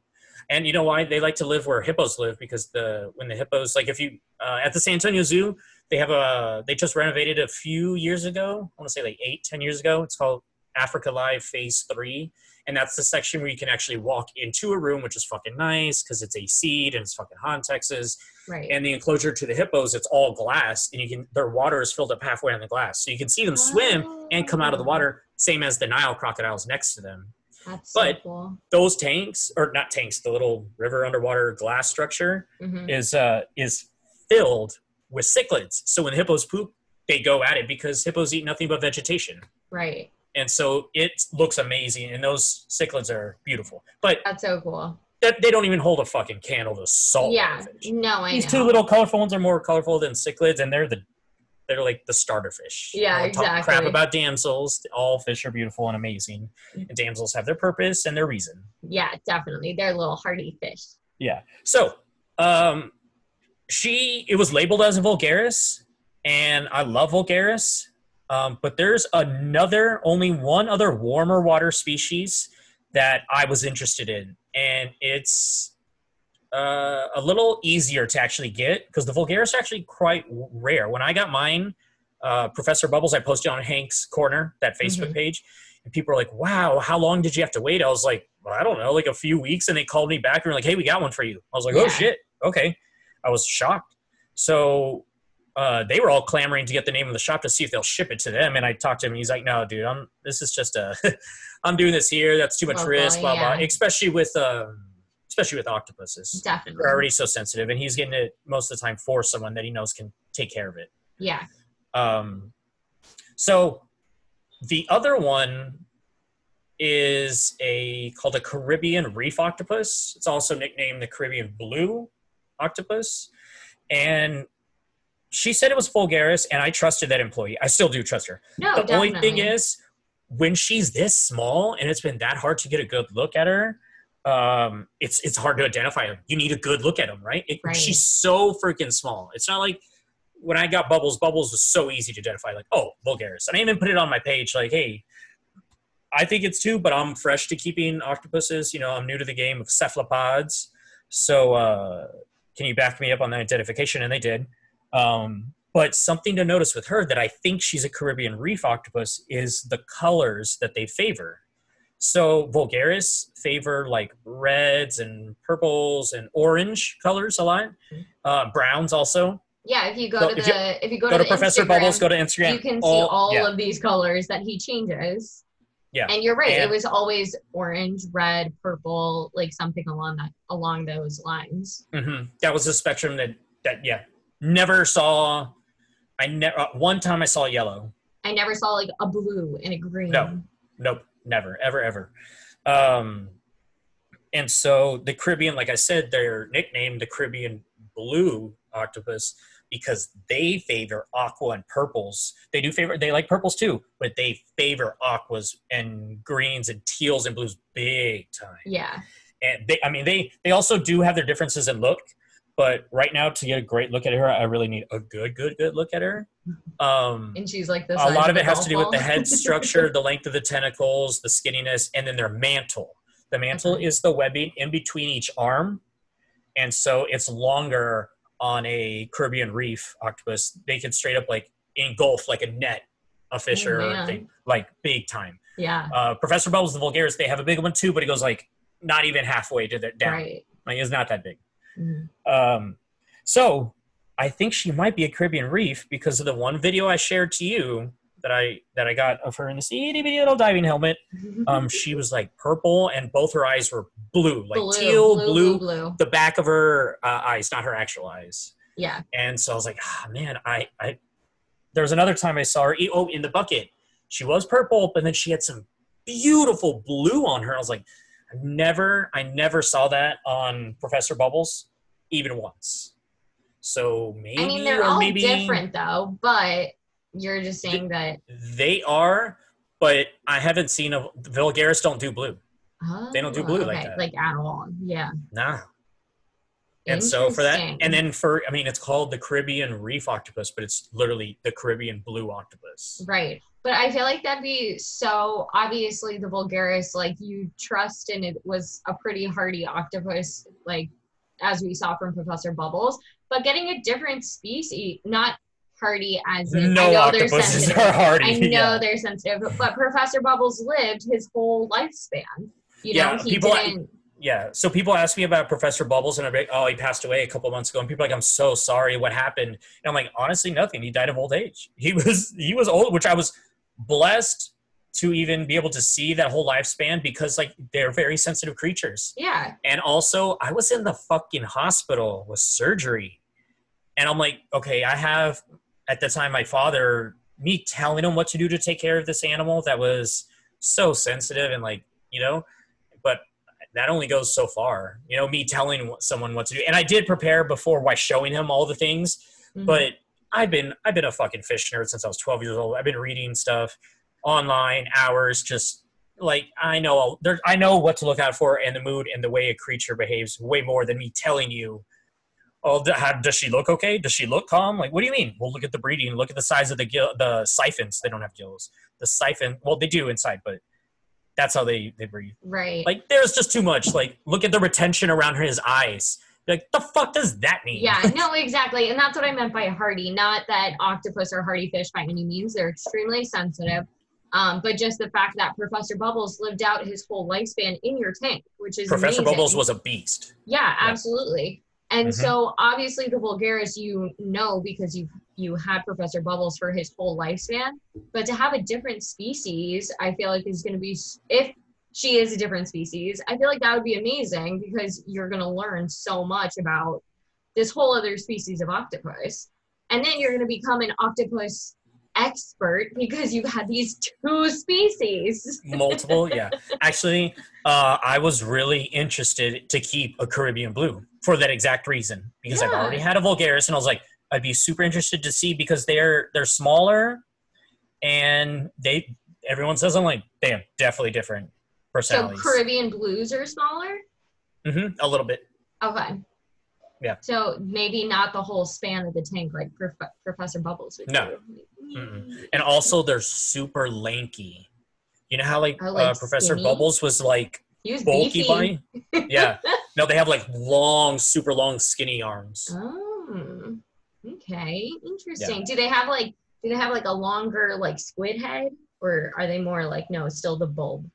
And you know why they like to live where hippos live? Because the when the hippos like if you uh, at the San Antonio Zoo, they have a they just renovated a few years ago. I want to say like eight, ten years ago. It's called Africa Live Phase Three, and that's the section where you can actually walk into a room, which is fucking nice because it's AC and it's fucking hot in Texas. Right. And the enclosure to the hippos, it's all glass, and you can their water is filled up halfway on the glass, so you can see them swim and come out of the water. Same as the Nile crocodiles next to them That's so but- cool. those tanks or not tanks the little river underwater glass structure hmm is uh is filled with cichlids so when hippos poop they go at it because hippos eat nothing but vegetation Right. And so it looks amazing and those cichlids are beautiful but That's so cool. that, they don't even hold a fucking candle to salt yeah. No, I know. these know. two little colorful ones are more colorful than cichlids and they're the they're like the starter fish. Yeah, talk crap about damsels. All fish are beautiful and amazing. And damsels have their purpose and their reason. Yeah, definitely. They're little hardy fish. Yeah. So, um, she it was labeled as a vulgaris, and I love vulgaris. Um, but there's another, only one other warmer water species that I was interested in, and it's uh, a little easier to actually get because the vulgaris are actually quite rare. When I got mine, uh, Professor Bubbles, I posted on Hank's Corner, that Facebook Mhm. page, and people are like, "Wow, how long did you have to wait?" I was like, well, "I don't know, like a few weeks." And they called me back and were like, "Hey, we got one for you." I was like, "Oh shit, okay." I was shocked. So uh, they were all clamoring to get the name of the shop to see if they'll ship it to them. And I talked to him. And he's like, "No, dude, I'm. This is just a. I'm doing this here. That's too much Local, risk. Blah yeah. blah. Especially with um, especially with octopuses. Definitely. They're already so sensitive, and he's getting it most of the time for someone that he knows can take care of it. Yeah. Um, so the other one is a called a Caribbean reef octopus. It's also nicknamed the Caribbean blue octopus, and she said it was vulgaris, and I trusted that employee. I still do trust her. No, the definitely. only thing is, when she's this small and it's been that hard to get a good look at her, um, it's it's hard to identify them. You need a good look at them, right? It, Right. She's so freaking small. It's not like when I got Bubbles. Bubbles was so easy to identify. Like, oh, vulgaris. And I even put it on my page. Like, hey, I think it's two, but I'm fresh to keeping octopuses. You know, I'm new to the game of cephalopods. So, uh, can you back me up on that identification? And they did. Um, but something to notice with her that I think she's a Caribbean reef octopus is the colors that they favor. So vulgaris favor like reds and purples and orange colors a lot. Uh, browns also. Yeah, if you go So to if the you- if you go, Go to the Professor Instagram, Bubbles. Go to Instagram. you can see all yeah. of these colors that he changes. Yeah. And you're right. And- it was always orange, red, purple, like something along that along those lines. hmm That was a spectrum that that yeah never saw. I never uh, one time I saw yellow. I never saw like a blue and a green. No. Nope, never, ever, ever. Um, and so the Caribbean, like I said, they're nicknamed the Caribbean blue octopus because they favor aqua and purples. They do favor, they like purples too, but they favor aquas and greens and teals and blues big time. Yeah. And they, I mean, they they also do have their differences in look. But right now, to get a great look at her, I really need a good, good, good look at her. Um, And she's like this. a lot of it has to do with the head structure, the length of the tentacles, the skinniness, and then their mantle. The mantle Okay. is the webbing in between each arm, and so it's longer on a Caribbean reef octopus. They can straight up like engulf like a net a fish Oh, or thing, like big time. yeah. Uh, Professor Bubbles, the vulgaris, they have a big one too, but it goes like not even halfway to the down. Right. Like it's not that big. Mhm. Um, so I think she might be a Caribbean reef because of the one video I shared to you that I that I got of her in this itty bitty little diving helmet. Um, she was like purple, and both her eyes were blue, like blue, teal blue, blue, blue, blue. The back of her uh, eyes, not her actual eyes. Yeah. And so I was like, ah, man, I, I. There was another time I saw her. Oh, in the bucket, she was purple, but then she had some beautiful blue on her. I was like, never, I never saw that on Professor Bubbles, even once. So maybe, I mean, they're all maybe different though, but you're just saying that. they are, but I haven't seen a Vulgaris don't do blue. They don't do Oh, blue like okay, that. Like at all. Yeah. Nah. And so for that, and then for, I mean, it's called the Caribbean reef octopus, but it's literally the Caribbean blue octopus. Right. But I feel like that'd be so obviously the Vulgaris, like you trust and it was a pretty hardy octopus, like as we saw from Professor Bubbles. But getting a different species, not hardy as in I No know they're octopuses sensitive. are hardy. I know yeah. they're sensitive, but Professor Bubbles lived his whole lifespan. You know, Yeah, he people- didn't yeah. So people ask me about Professor Bubbles, and I'm like, oh, he passed away a couple months ago. And people are like, I'm so sorry. What happened? And I'm like, honestly, nothing. He died of old age. He was he was old, which I was blessed to even be able to see that whole lifespan because like they're very sensitive creatures. yeah. And also, I was in the fucking hospital with surgery. And I'm like, okay, I have at the time my father, me telling him what to do to take care of this animal that was so sensitive and like, you know, but that only goes so far. You know, me telling someone what to do. And I did prepare before by showing him all the things, Mhm. but I've been I've been a fucking fish nerd since I was 12 years old. I've been reading stuff online, hours, just like I know there I know what to look out for and the mood and the way a creature behaves way more than me telling you. Oh, how, does she look okay? Does she look calm? Like, what do you mean? Well, look at the breeding. Look at the size of the gill, the siphons. They don't have gills. The siphon. Well, they do inside, but that's how they they breathe. right. Like, there's just too much. Like, look at the retention around his eyes. Like, the fuck does that mean? Yeah, no, exactly. And that's what I meant by hardy. Not that octopus are hardy fish by any means. They're extremely sensitive. Um, but just the fact that Professor Bubbles lived out his whole lifespan in your tank, which is Professor amazing. Bubbles was a beast. Yeah, absolutely. And Mhm. so obviously the Vulgaris you know because you you had Professor Bubbles for his whole lifespan. But to have a different species, I feel like is going to be if she is a different species, I feel like that would be amazing because you're going to learn so much about this whole other species of octopus. And then you're going to become an octopus expert because you had these two species. multiple yeah actually uh, i was really interested to keep a caribbean blue for that exact reason because i've already had a vulgaris and i was like i'd be super interested to see because they're they're smaller and they everyone says i'm like damn, definitely different So Caribbean blues are smaller? Mm-hmm. a little bit Okay. Yeah. So maybe not the whole span of the tank like Prof- Professor Bubbles would No. Mm-mm. and also they're super lanky you know how like, Oh, like uh, professor bubbles was like He was bulky beefy. by yeah no they have like long super long skinny arms Oh. Okay. Interesting. Do they have like do they have like a longer like squid head? Or are they more like no, it's still the bulb?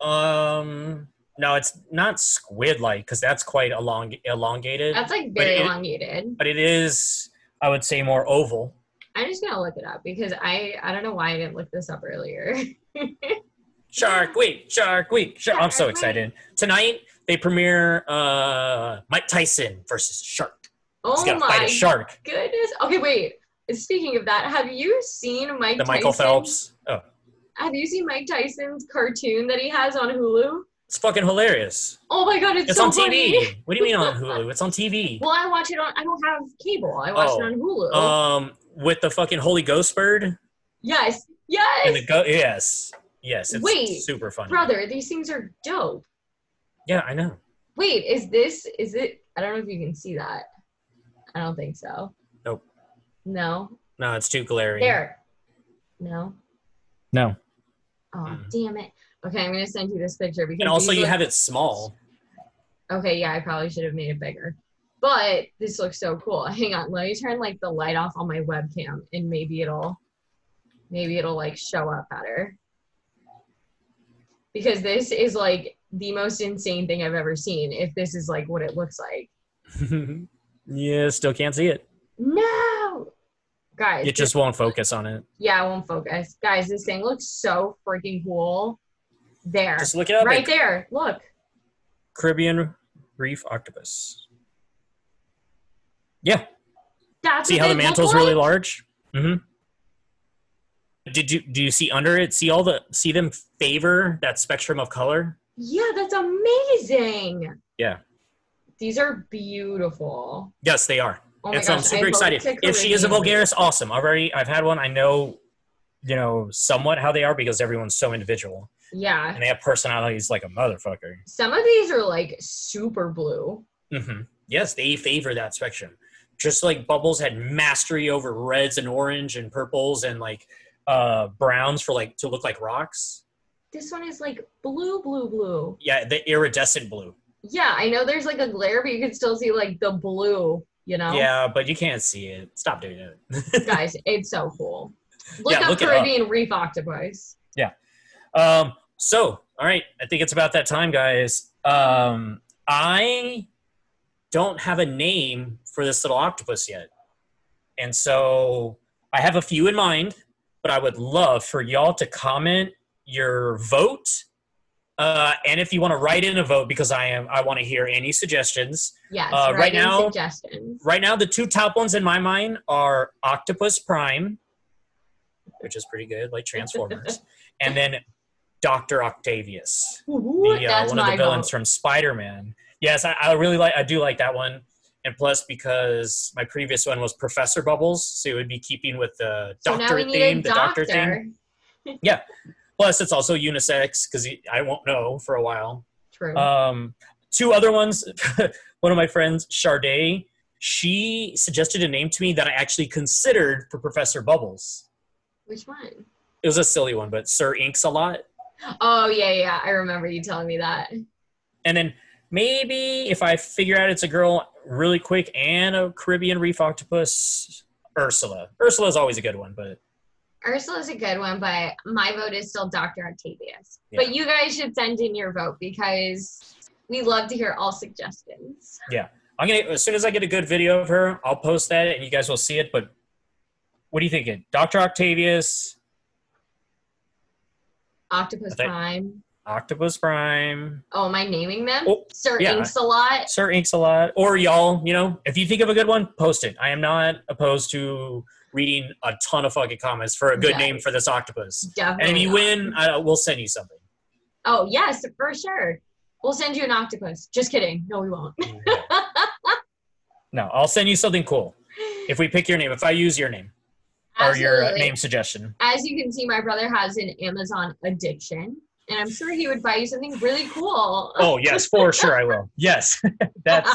Um, no, it's not squid-like because that's quite elong- elongated. That's like But very it- elongated. but it is, I would say, more oval. I'm just gonna look it up because I I don't know why I didn't look this up earlier. Shark Week, Shark Week. Shark. I'm so Shark Week. excited. Tonight they premiere uh Mike Tyson versus Shark. He's oh gonna fight my a shark. goodness. Okay, wait. Speaking of that, have you seen Mike The Michael Phelps. Oh, Have you seen Mike Tyson's cartoon that he has on Hulu? it's fucking hilarious. Oh my god, it's, It's so on funny. TV. What do you mean on Hulu? It's on TV. Well, I watch it on. I don't have cable. I watch Oh, it on Hulu. Um, with the fucking Holy Ghost bird yes, yes, and the go. Yes, yes. It's Wait, super funny. brother. These things are dope. Yeah, I know. Wait, is this? Is it? I don't know if you can see that. I don't think so. Nope. No. No, it's too glaring. There. No. No. Oh, Mm. damn it. Okay, I'm gonna send you this picture because. And also, you look- have it small. Okay, yeah, I probably should have made it bigger. But this looks so cool. Hang on, let me turn like the light off on my webcam and maybe it'll maybe it'll like show up better. Because this is like the most insane thing I've ever seen if this is like what it looks like. yeah, still can't see it. No, guys. It just won't focus on it. yeah, I won't focus. Guys, this thing looks so freaking cool. There, Just look it up. right there. Look. Caribbean reef octopus. Yeah. That's See how the mantle's like? really large? Mm-hmm. Did you do you see under it? See all the see them favor that spectrum of color? Yeah, that's amazing. Yeah. These are beautiful. Yes, they are. Oh and so I'm I super excited. If she is a Vulgaris, awesome. I've already I've had one. I know, you know, somewhat how they are because everyone's so individual Yeah. and they have personalities like a motherfucker. Some of these are like super blue. Mm-hmm. Yes, they favor that spectrum. Just like Bubbles had mastery over reds and orange and purples and like uh browns for like to look like rocks. This one is like blue, blue, blue. Yeah, the iridescent blue. Yeah, I know there's like a glare, but you can still see like the blue, you know? Yeah, but you can't see it. Stop doing it. Guys, it's so cool. Look Yeah, up look it up. Caribbean reef octopus. um, so all right, I think it's about that time, guys. Um, I don't have a name for this little octopus yet, and so I have a few in mind, but I would love for y'all to comment your vote. Uh, and if you want to write in a vote, because I am, I want to hear any suggestions. Yes, Uh, right now- suggestions. Right now, the two top ones in my mind are Octopus Prime, which is pretty good, like Transformers, and then Doctor Octavius, Ooh, the, uh, one of the villains vote. from Spider Man. Yes, I, I really like, I do like that one, and plus because my previous one was Professor Bubbles, so it would be keeping with the So Doctor theme, the Doctor doctor. theme. Plus, it's also unisex because I won't know for a while. True. Um, two other ones. one of my friends, Charday, she suggested a name to me that I actually considered for Professor Bubbles. Which one? It was a silly one, but Sir Inks a lot. Oh yeah, yeah. I remember you telling me that. And then maybe if I figure out it's a girl really quick and a Caribbean reef octopus, Ursula. Ursula is always a good one, but Ursula's a good one, but my vote is still Dr. Octavius. Yeah. But you guys should send in your vote because we love to hear all suggestions. Yeah. I'm gonna as soon as I get a good video of her, I'll post that and you guys will see it. But what are you thinking? Dr. Octavius, Octopus think- Prime. Octopus Prime, Oh, am I naming them? Oh, Sir yeah. Inks-a-Lot. Sir Inks a lot, or y'all, you know, if you think of a good one, post it. I am not opposed to reading a ton of fucking comments for a good Yeah. name for this octopus. Definitely. And if you win, I, we'll send you something. Oh, yes, for sure. We'll send you an octopus. Just kidding. No, we won't. no, I'll send you something cool if we pick your name. If I use your name or your uh, name suggestion. As you can see, my brother has an Amazon addiction, and I'm sure he would buy you something really cool. Oh yes, for sure I will. Yes, that's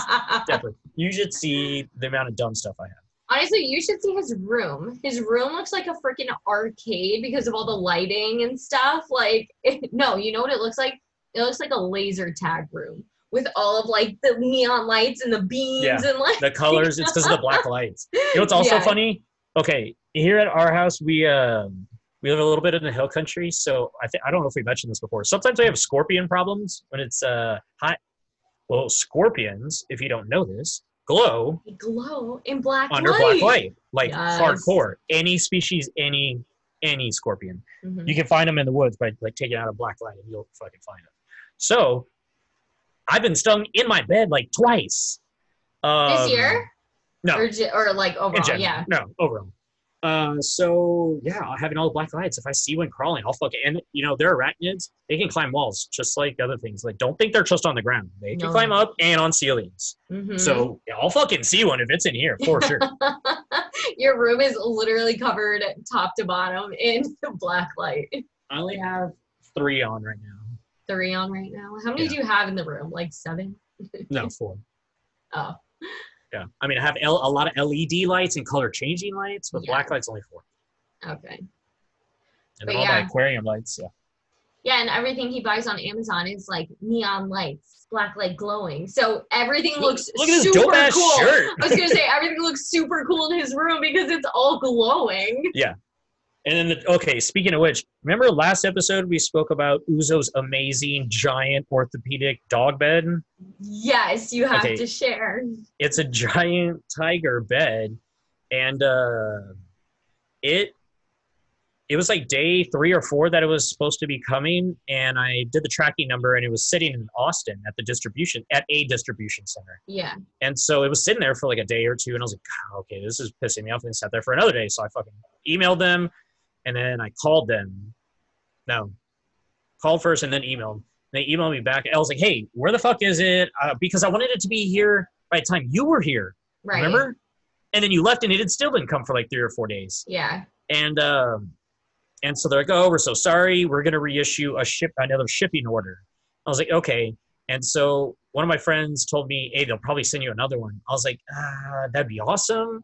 definitely. You should see the amount of dumb stuff I have. Honestly, you should see his room. His room looks like a freaking arcade because of all the lighting and stuff. Like, no, you know what it looks like? It looks like a laser tag room with all of like the neon lights and the beams Yeah. and like. The colors, it's because of the black lights. You know what's also Yeah. funny? Okay, here at our house, we um we live a little bit in the hill country, so I think I don't know if we mentioned this before. Sometimes we have scorpion problems when it's uh hot. Well, scorpions, if you don't know this, glow glow in black under light. black light, like Yes. hardcore. Any species, any any scorpion, Mhm. you can find them in the woods by like taking out a black light, and you'll fucking find them. So, I've been stung in my bed like twice. Um, This year? No, Or, or like overall? Yeah. No, overall. Uh, so yeah, having all the black lights. If I see one crawling, I'll fuck it. And you know, they're arachnids. They can climb walls just like other things. Like, don't think they're just on the ground. They can No. climb up and on ceilings. Mhm. So yeah, I'll fucking see one if it's in here for sure. Your room is literally covered top to bottom in black light. I only have three on right now. Three on right now. How many Yeah. do you have in the room? Like seven? No, four. Oh. Yeah, I mean, I have L- a lot of LED lights and color changing lights, but Yeah. black lights only four. Okay. And But all yeah. my aquarium lights. Yeah. Yeah, and everything he buys on Amazon is like neon lights, black light glowing. So everything looks Look super cool. I was gonna say everything looks super cool in his room because it's all glowing. And then, the, okay, speaking of which, remember last episode we spoke about Uzo's amazing giant orthopedic dog bed? Yes, you have Okay. to share. It's a giant tiger bed, and uh, it it was like day three or four that it was supposed to be coming, and I did the tracking number, and it was sitting in Austin at the distribution at a distribution center, Yeah. and so it was sitting there for like a day or two, and I was like, okay, this is pissing me off, and it sat there for another day, so I fucking emailed them, and then I called them. No, called first and then emailed. They emailed me back. I was like, "Hey, where the fuck is it?" Uh, because I wanted it to be here by the time you were here. Right. Remember? And then you left, and it had still didn't come for like three or four days. Yeah. And um, and so they're like, "Oh, we're so sorry. We're gonna reissue a ship another shipping order." I was like, "Okay." And so one of my friends told me, "Hey, they'll probably send you another one." I was like, ah, "That'd be awesome,"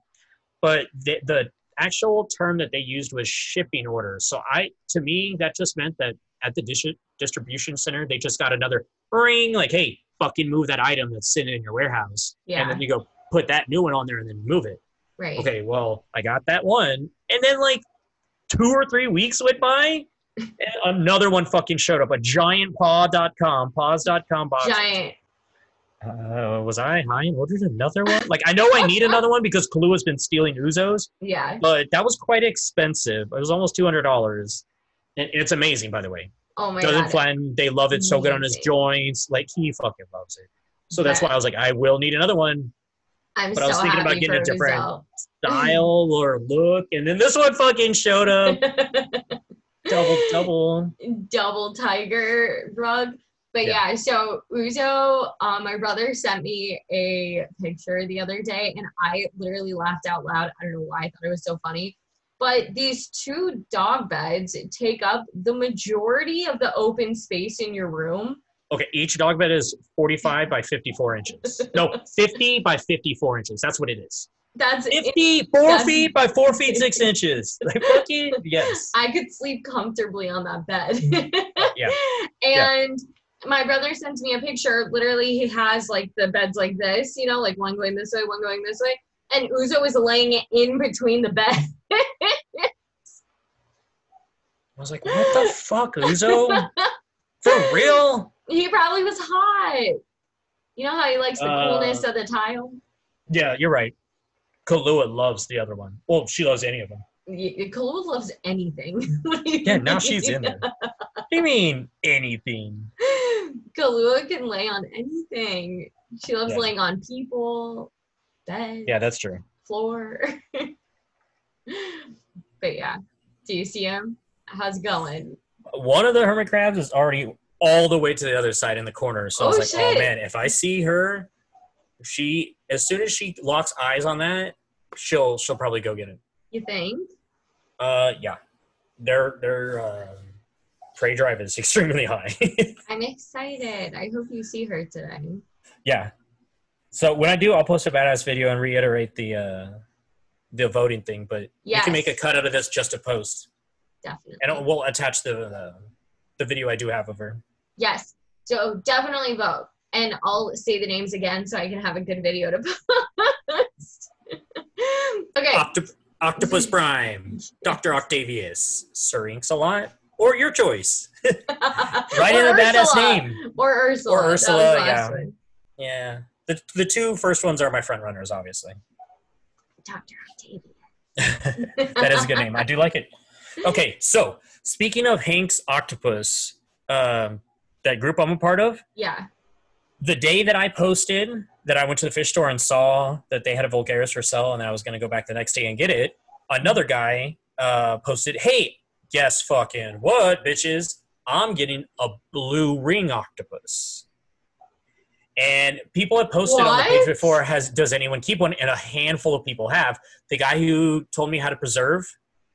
but the the actual term that they used was shipping orders. So I, to me, that just meant that at the dis- distribution center, they just got another ring, like, "Hey, fucking move that item that's sitting in your warehouse," Yeah. and then you go put that new one on there and then move it Right. okay, well, I got that one. And then like two or three weeks went by, another one fucking showed up. A giant paw.com, paws.com box. Giant. Uh, was I high and ordered another one? Like, I know I need another one because Kahlua's been stealing Uzos, Yeah. but that was quite expensive. It was almost $200. And it's amazing, by the way. Oh my Doesn't god. flatten. They love it so good on his joints. Like, he fucking loves it. So that's Yeah. why I was like, I will need another one. I'm but so I was thinking about getting a different-. Style or look. And then this one fucking showed up. double, double. double tiger rug. But Yeah. yeah, so Uzo, um, my brother sent me a picture the other day, and I literally laughed out loud. I don't know why I thought it was so funny. But these two dog beds take up the majority of the open space in your room. Okay, each dog bed is 45 by 54 inches. No, 50 by 54 inches. That's what it is. That's 50, four That's- feet by four feet, six inches. Like, fucking, yes. I could sleep comfortably on that bed. Yeah. And my brother sends me a picture. Literally, he has like the beds like this, you know, like one going this way, one going this way. And Uzo is laying it in between the bed. I was like, what the fuck, Uzo? For real? he probably was hot. You know how he likes the Uh, coolness of the tile? Yeah, you're right. Kahlua loves the other one. Well, she loves any of them. Y- Kahlua loves anything. What do you Yeah, now she's in there. You mean anything? Kahlua can lay on anything. She loves Yeah. laying on people, bed, Yeah, that's true. floor. but yeah, do you see him? How's it going? One of the hermit crabs is already all the way to the other side in the corner. So I was Oh, like, oh man, if I see her, she as soon as she locks eyes on that, she'll she'll probably go get it. You think? Uh, yeah, their their uh, prey drive is extremely high. I'm excited. I hope you see her today. yeah. So when I do, I'll post a badass video and reiterate the uh, the voting thing. But you Yes. can make a cut out of this just to post, Definitely. and we'll attach the the, the video I do have of her. Yes. So definitely vote. And I'll say the names again so I can have a good video to post. okay. Octop- Octopus Prime, Doctor Octavius, Sir Inks-a-Lot, or your choice. Write in a badass name. Or Ursula. Or That was the Ursula, yeah. one. Yeah. The, the two first ones are my front runners, obviously. Dr. Octavia. that is a good name. I do like it. Okay, so speaking of Hank's Octopus, um, that group I'm a part of, Yeah. the day that I posted that I went to the fish store and saw that they had a Vulgaris for sale and I was going to go back the next day and get it, another guy uh, posted, Hey, guess fucking what, bitches? I'm getting a blue ring octopus. And people have posted on the page before, has does anyone keep one? And a handful of people have. The guy who told me how to preserve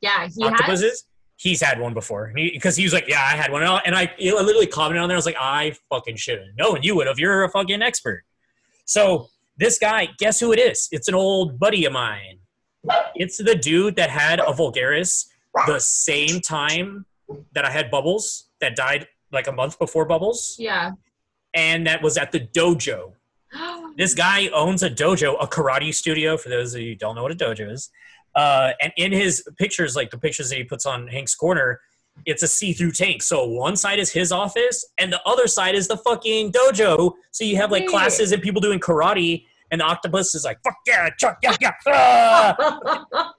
Yeah. He octopuses, has. he's had one before. Because he, was like, yeah, I had one. And I, and I I literally commented on there. I was like, I fucking should have known you would have. You're a fucking expert. So this guy, guess who it is? It's an old buddy of mine. It's the dude that had a Vulgaris the same time that I had Bubbles that died like a month before Bubbles. Yeah. And that was at the dojo. This guy owns a dojo, a karate studio. For those of you who don't know what a dojo is, uh, and in his pictures, like the pictures that he puts on Hank's corner, it's a see-through tank. So one side is his office, and the other side is the fucking dojo. So you have like classes and people doing karate, and the octopus is like, "Fuck yeah, Chuck, yeah, yeah, ah,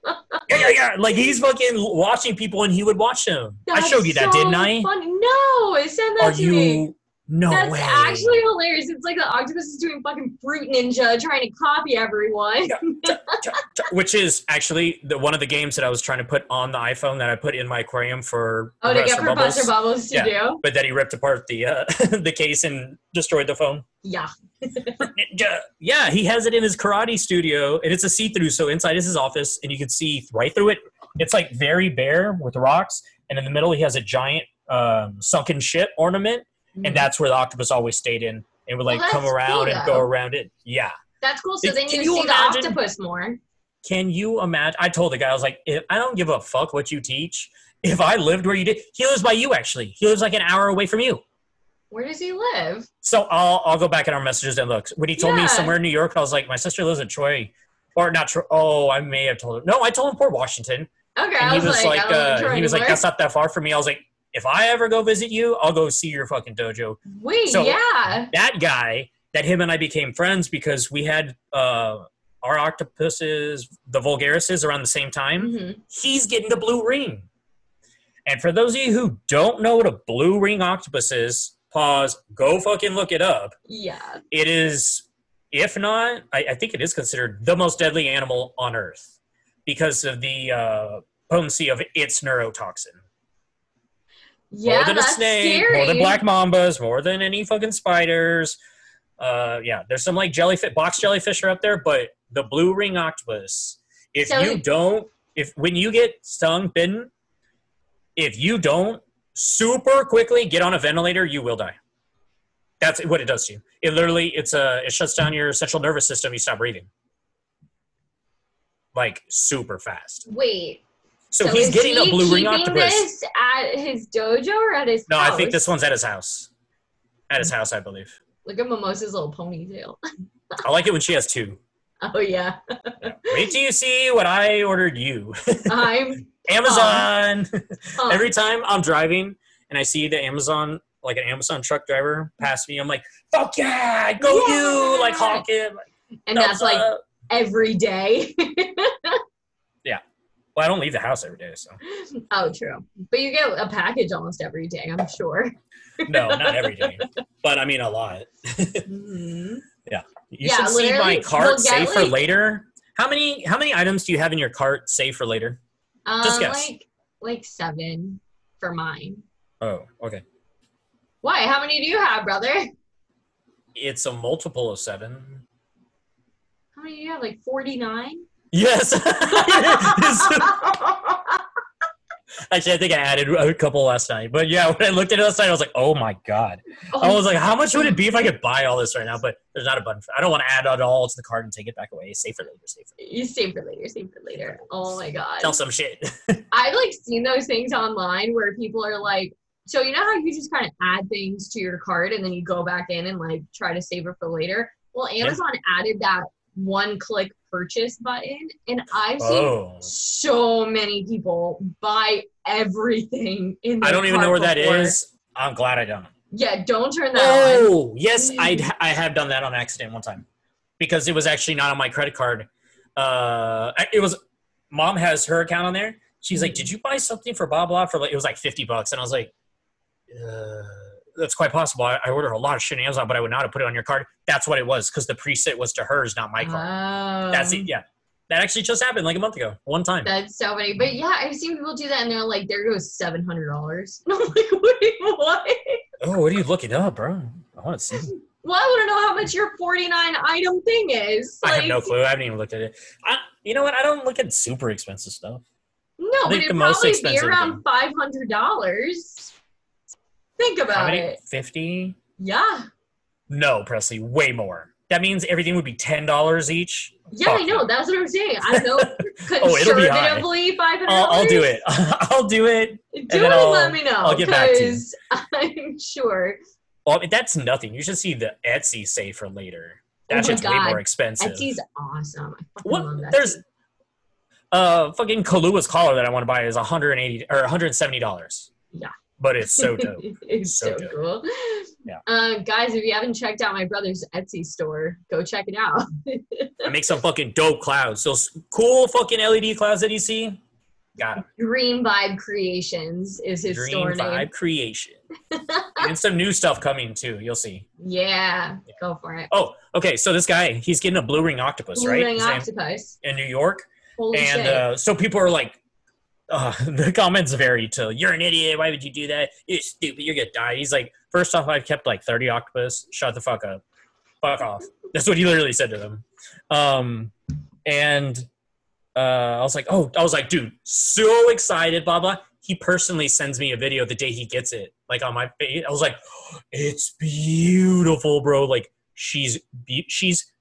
yeah, yeah, yeah!" Like he's fucking watching people, and he would watch them. I showed you that, didn't I? Funny. No, send that Are to you? me. No That's way. actually hilarious. It's like the octopus is doing fucking fruit ninja, trying to copy everyone. Which is actually the one of the games that I was trying to put on the iPhone that I put in my aquarium for Oh, to get Professor Bubbles to Yeah. do. but then he ripped apart the uh, the case and destroyed the phone. Yeah. Yeah, he has it in his karate studio, and it's a see-through. So inside is his office, and you can see right through it. It's like very bare with rocks, and in the middle he has a giant um, sunken ship ornament, and that's where the octopus always stayed in. It would like Well, come around cool, and go around it. Yeah. That's cool. So It- then you you see imagine- the octopus more. Can you imagine? I told the guy, I was like, I don't give a fuck what you teach. If I lived where you did, he lives by you actually. He lives like an hour away from you. Where does he live? So I'll I'll go back in our messages and look. When he told Yeah. me somewhere in New York, I was like, my sister lives in Troy, or not Troy. Oh, I may have told him. No, I told him Port Washington, Okay, and I he was, was like, like, uh, he was like, that's not that far from me. I was like, if I ever go visit you, I'll go see your fucking dojo. Wait, so- yeah. That guy, that him and I became friends because we had uh our octopuses, the vulgarises, around the same time. hmm he's getting the blue ring. And for those of you who don't know what a blue ring octopus is, pause, go fucking look it up. Yeah. It is, if not, I, I think it is considered the most deadly animal on Earth because of the uh, potency of its neurotoxin. Yeah, more than that's a snake, scary. more than black mambas, more than any fucking spiders. Uh, yeah, there's some like jellyfish, box jellyfish are up there, but the blue ring octopus, if So- you don't, if when you get stung, bitten, if you don't super quickly get on a ventilator, you will die. That's what it does to you. It literally, it's a, it shuts down your central nervous system. You stop breathing, like super fast. Wait. So, he's getting he a blue ring octopus. this at his dojo or at his No, house? I think this one's at his house. At his house, I believe. Look at Mimosa's little ponytail. I like it when she has two. Oh yeah, Wait till you see what I ordered you. I'm. Amazon. huh. Every time I'm driving and I see the Amazon, like an Amazon truck driver pass me, I'm like, fuck yeah, go you, like honk it. and that's like up. every day. Yeah. Well, I don't leave the house every day, so oh, true. But you get a package almost every day, I'm sure. no, not every day, but I mean a lot. Mhm. You Yeah, should see my cart we'll get, save for like- later. How many how many items do you have in your cart safe for later? Um, Just guess. like like seven for mine. Oh, okay. Why? How many do you have, brother? It's a multiple of seven. How many do you have? Like forty nine. Yes. Actually, I think I added a couple last night. But yeah, when I looked at it last night, I was like, oh my God. I oh. was like, how much would it be if I could buy all this right now? But there's not a button for I don't want to add it all to the cart and take it back away. Save for later, save for later. You save for later. Save for later. Oh my god. Tell some shit. I've like seen those things online where people are like, so you know how you just kind of add things to your cart and then you go back in and like try to save it for later. Well, Yeah. Amazon added that one click purchase button, and I've seen oh. so many people buy everything in. I don't even know where that before. is. I'm glad I don't. Yeah, don't turn that on. Oh, yes, I I have done that on accident one time because it was actually not on my credit card. Uh, it was mom has her account on there. She's like, "Did you buy something for blah blah for like?" It was like fifty bucks, and I was like, uh, "That's quite possible." I, I order a lot of shit on Amazon, but I would not have put it on your card. That's what it was because the preset was to hers, not my card. Oh. That's it. Oh. Yeah, that actually just happened like a month ago, one time. That's so funny. But yeah, I've seen people do that and they're like, there goes seven hundred dollars. I'm like, wait, what? oh, what are you looking up, bro? I want to see. Well, I want to know how much your 49 item thing is. I have no clue. I haven't even looked at it. I, you know what? I don't look at super expensive stuff. No, but it'd probably be around five hundred dollars. Think How about many? it. Fifty? Yeah, No, Presley, way more. That means everything would be ten dollars each. yeah, I know. no. That's what I'm saying. I know. Oh, it'll be high. conservatively five hundred. I'll, I'll do it. I'll do it. Do it and I'll- let me know. I'll get back to you. I'm sure. Well, that's nothing. You should see the Etsy save for later. That Oh way more expensive. Etsy's awesome. I What? There's uh fucking Kahlua's collar that I want to buy is 180 or 170 dollars. Yeah. But it's so dope. it's So so, dope. cool. Yeah. Uh, guys, if you haven't checked out my brother's Etsy store, go check it out. I make some fucking dope clouds. Those cool fucking LED clouds that you see. Got 'em. Dream Vibe Creations is his Dream store Vibe name. Creation. and some new stuff coming too. You'll see. Yeah, go for it. Oh, okay. So this guy, he's getting a blue ring octopus, Blue right? Blue ring His Octopus. in New York. Holy and shit. uh, so people are like, uh, the comments vary to, you're an idiot. Why would you do that? You're stupid. You're to die. He's like, first off, I've kept like 30 octopus. Shut the fuck up. Fuck off. That's what he literally said to them. Um, and uh, I was like, oh, I was like, dude, so excited, blah, blah. He personally sends me a video the day he gets it, like on my. I was like, it's beautiful, bro. Like, she's, be- she's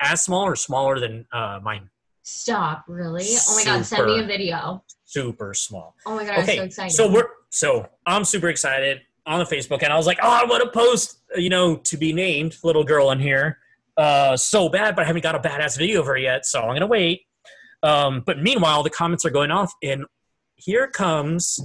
as small or smaller than uh, mine. Stop, really? Oh my god, send me a video. super small. Oh my god, I'm Okay, so excited. so we're so I'm super excited on the Facebook, and I was like, oh, I want to post, you know, to be named little girl in here, uh, so bad, but I haven't got a badass video of her yet, so I'm gonna wait. Um, but meanwhile, the comments are going off, and here comes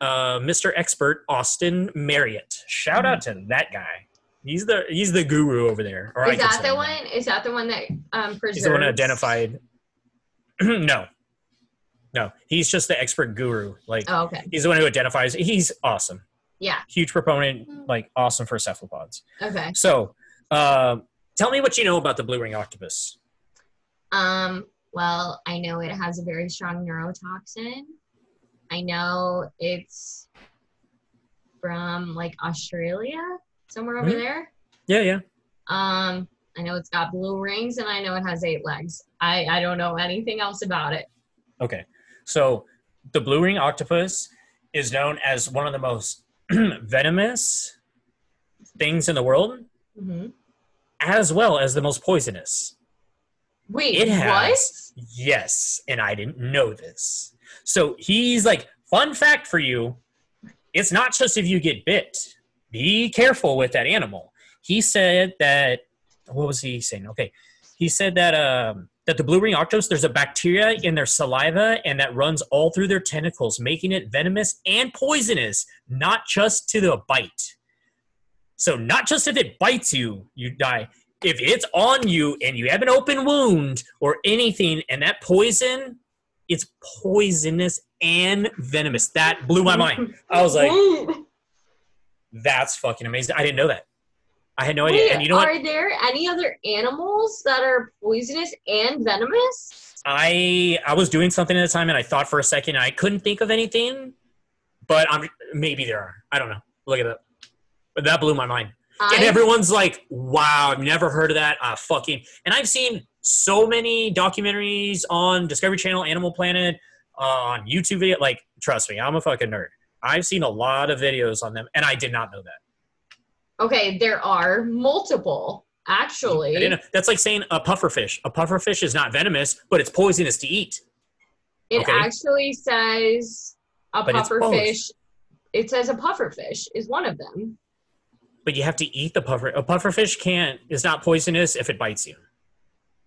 uh, Mr. Expert Austin Marriott. Shout out to that guy. He's the he's the guru over there. Or I is that the one? Is that the one that um preserves? He's the one identified. no, no, he's just the expert guru. Like Oh, okay. he's the one who identifies. He's awesome. Yeah. Huge proponent. Like awesome for cephalopods. Okay. So, uh, tell me what you know about the blue ring octopus. Um. Well, I know it has a very strong neurotoxin. I know it's from like Australia, somewhere over Mhm. there. Yeah, yeah. Um. I know it's got blue rings, and I know it has eight legs. I I don't know anything else about it. Okay. So the blue ring octopus is known as one of the most venomous things in the world, hmm as well as the most poisonous. Wait, It has. what? Yes, and I didn't know this. So he's like, fun fact for you it's not just if you get bit. Be careful with that animal. He said that, what was he saying? Okay. He said that um, that the blue ring octopus, there's a bacteria in their saliva and that runs all through their tentacles, making it venomous and poisonous, not just to the bite. So, not just if it bites you, you die. If it's on you and you have an open wound or anything, and that poison, it's poisonous and venomous. That blew my mind. I was like, that's fucking amazing. I didn't know that. I had no wait, idea. And you know what? are there any other animals that are poisonous and venomous? I I was doing something at the time and I thought for a second I couldn't think of anything, but I'm maybe there are. I don't know. Look at that. But that blew my mind. and everyone's like, "Wow, I've never heard of that." Uh, fucking. And I've seen so many documentaries on Discovery Channel, Animal Planet, uh, on YouTube video. Like, trust me, I'm a fucking nerd. I've seen a lot of videos on them, and I did not know that. okay, there are multiple actually. I didn't know. That's like saying a pufferfish. A pufferfish is not venomous, but it's poisonous to eat. It Okay. actually says a But pufferfish. It says a pufferfish is one of them. But you have to eat the puffer. A pufferfish can't is not poisonous if it bites you.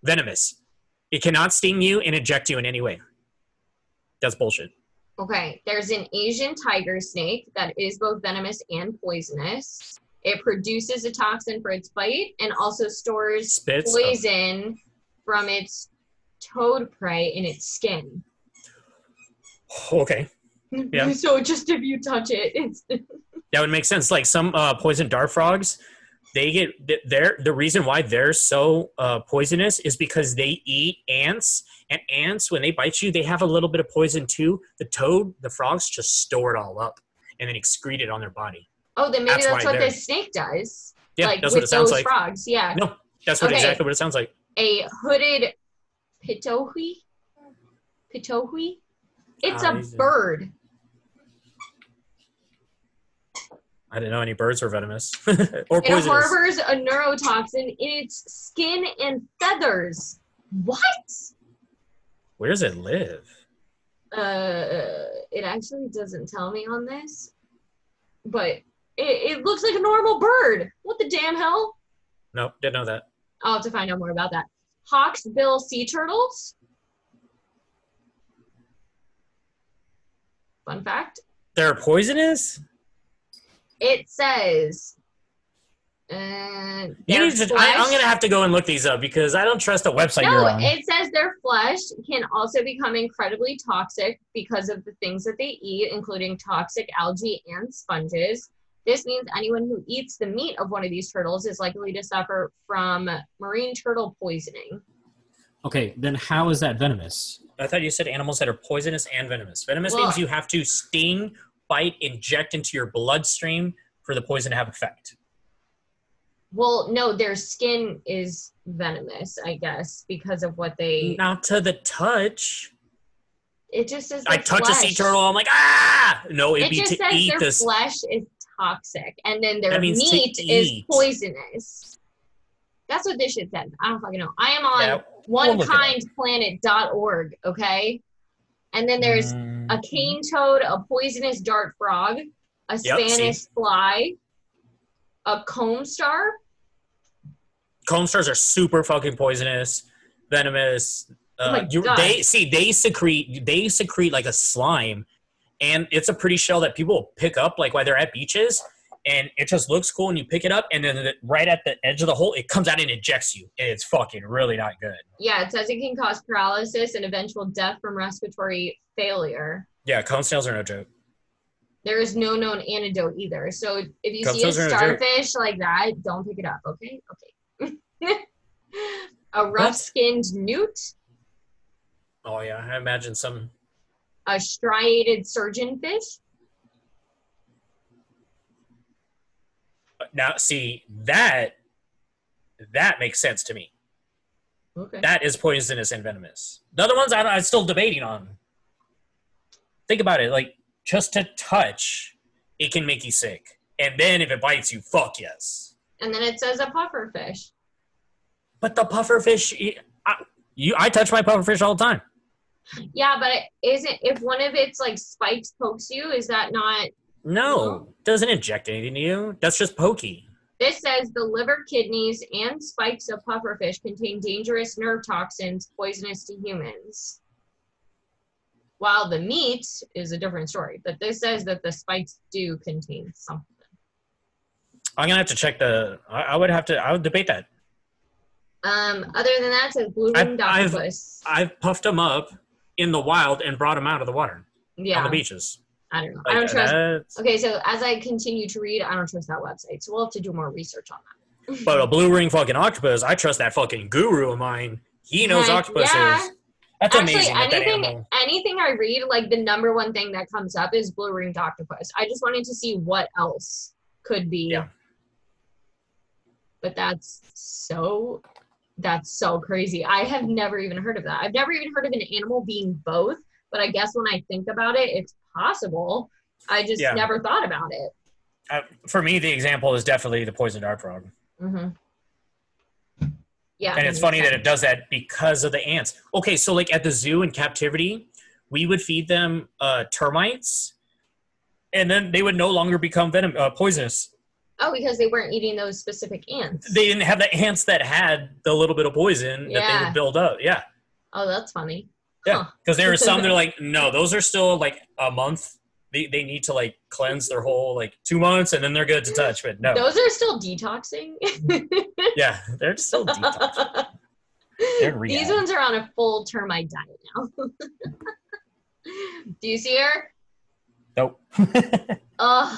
Venomous. It cannot sting you and inject you in any way. That's bullshit. Okay, there's an Asian tiger snake that is both venomous and poisonous. It produces a toxin for its bite and also stores Spits. poison from its toad prey in its skin. Okay. Yeah. So just if you touch it, it's That would make sense. Like some uh, poison dart frogs, they get they're the reason why they're so uh, poisonous is because they eat ants, and ants when they bite you, they have a little bit of poison too. The toad, the frogs just store it all up and then excrete it on their body. oh, then maybe That's that's, what this snake does. Yeah, like that's with what it sounds those like. frogs. Yeah, No, that's what Okay. exactly what it sounds like. a hooded pitohui. Pitohui. It's a bird. I didn't know any birds were venomous or It poisonous. harbors a neurotoxin in its skin and feathers. What? Where does it live? Uh, it actually doesn't tell me on this, but it, it looks like a normal bird. What the damn hell? Nope, didn't know that. I'll have to find out more about that. Hawksbill sea turtles. Fun fact. They're poisonous. It says. Uh, You need to, I, I'm gonna have to go and look these up because I don't trust the website you're No, on. it says their flesh can also become incredibly toxic because of the things that they eat, including toxic algae and sponges. This means anyone who eats the meat of one of these turtles is likely to suffer from marine turtle poisoning. Okay, then how is that venomous? I thought you said animals that are poisonous and venomous. Venomous Well- means you have to sting, bite, inject into your bloodstream for the poison to have effect. Well, no, their skin is venomous, I guess, because of what they. Not to the touch. It just says. I touch a sea turtle, I'm like, ah! No, it'd It be just to says eat their this. flesh is toxic, and then their That means to meat is poisonous. That's what this shit says. I don't fucking know. I am on Yeah, we'll look it up. onekindplanet.org, okay? And then there's Mm, a cane toad, a poisonous dart frog, a Yep, Spanish fly, a comb star. Comb stars are super fucking poisonous, venomous. Oh Uh, my you, they see they secrete they secrete like a slime, and it's a pretty shell that people pick up like while they're at beaches, and it just looks cool, and you pick it up, and then right at the edge of the hole, it comes out and ejects you, and it's fucking really not good. Yeah, it says it can cause paralysis and eventual death from respiratory failure. Yeah, cone snails are no joke. There is no known antidote either. So if you Come see a those are a joke. starfish like that, don't pick it up, okay? Okay. a rough skinned newt, Oh yeah, I imagine some. a striated surgeonfish. Now, see that that makes sense to me. Okay. That is poisonous and venomous. The other ones I, I'm still debating on. Think about it, like just to touch, it can make you sick, and then if it bites you, fuck yes. And then it says a puffer fish. But the pufferfish, I, you, I touch my puffer fish all the time. Yeah, but isn't if one of its like spikes pokes you, is that not? No, No. doesn't inject anything to you. That's just pokey. This says the liver, kidneys, and spikes of pufferfish contain dangerous nerve toxins poisonous to humans. While the meat is a different story, but this says that the spikes do contain something. I'm gonna have to check the. I, I would have to. I would debate that. Um, other than that, it says blue I've- ringed I've- octopus. I've puffed them up in the wild and brought them out of the water on Yeah, the beaches. I don't know. Like, I don't trust. that's- Okay, so as I continue to read, I don't trust that website. So we'll have to do more research on that. But a blue ring fucking octopus, I trust that fucking guru of mine. He knows Heck octopuses. yeah. That's Actually, amazing. with that anything anything I read, like the number one thing that comes up is blue ringed octopus. I just wanted to see what else could be. Yeah. But that's so that's so crazy. I have never even heard of that. I've never even heard of an animal being both, but I guess when I think about it, it's possible. I just Yeah. never thought about it. Uh, for me, the example is definitely the poison dart frog. hmm Yeah. and it's funny that it does that because of the ants. Okay, so like at the zoo in captivity, we would feed them uh, termites, and then they would no longer become venom uh, poisonous. Oh, because they weren't eating those specific ants. They didn't have the ants that had the little bit of poison that they would build up. Yeah, oh, that's funny. Yeah. Huh. Because there are some that are like, no, those are still like a month. They, they need to like cleanse their whole like two months, and then they're good to touch. But no, Those are still detoxing. yeah, they're still detoxing. They're These ones are on a full termite diet now. Do you see her? Nope. Oh,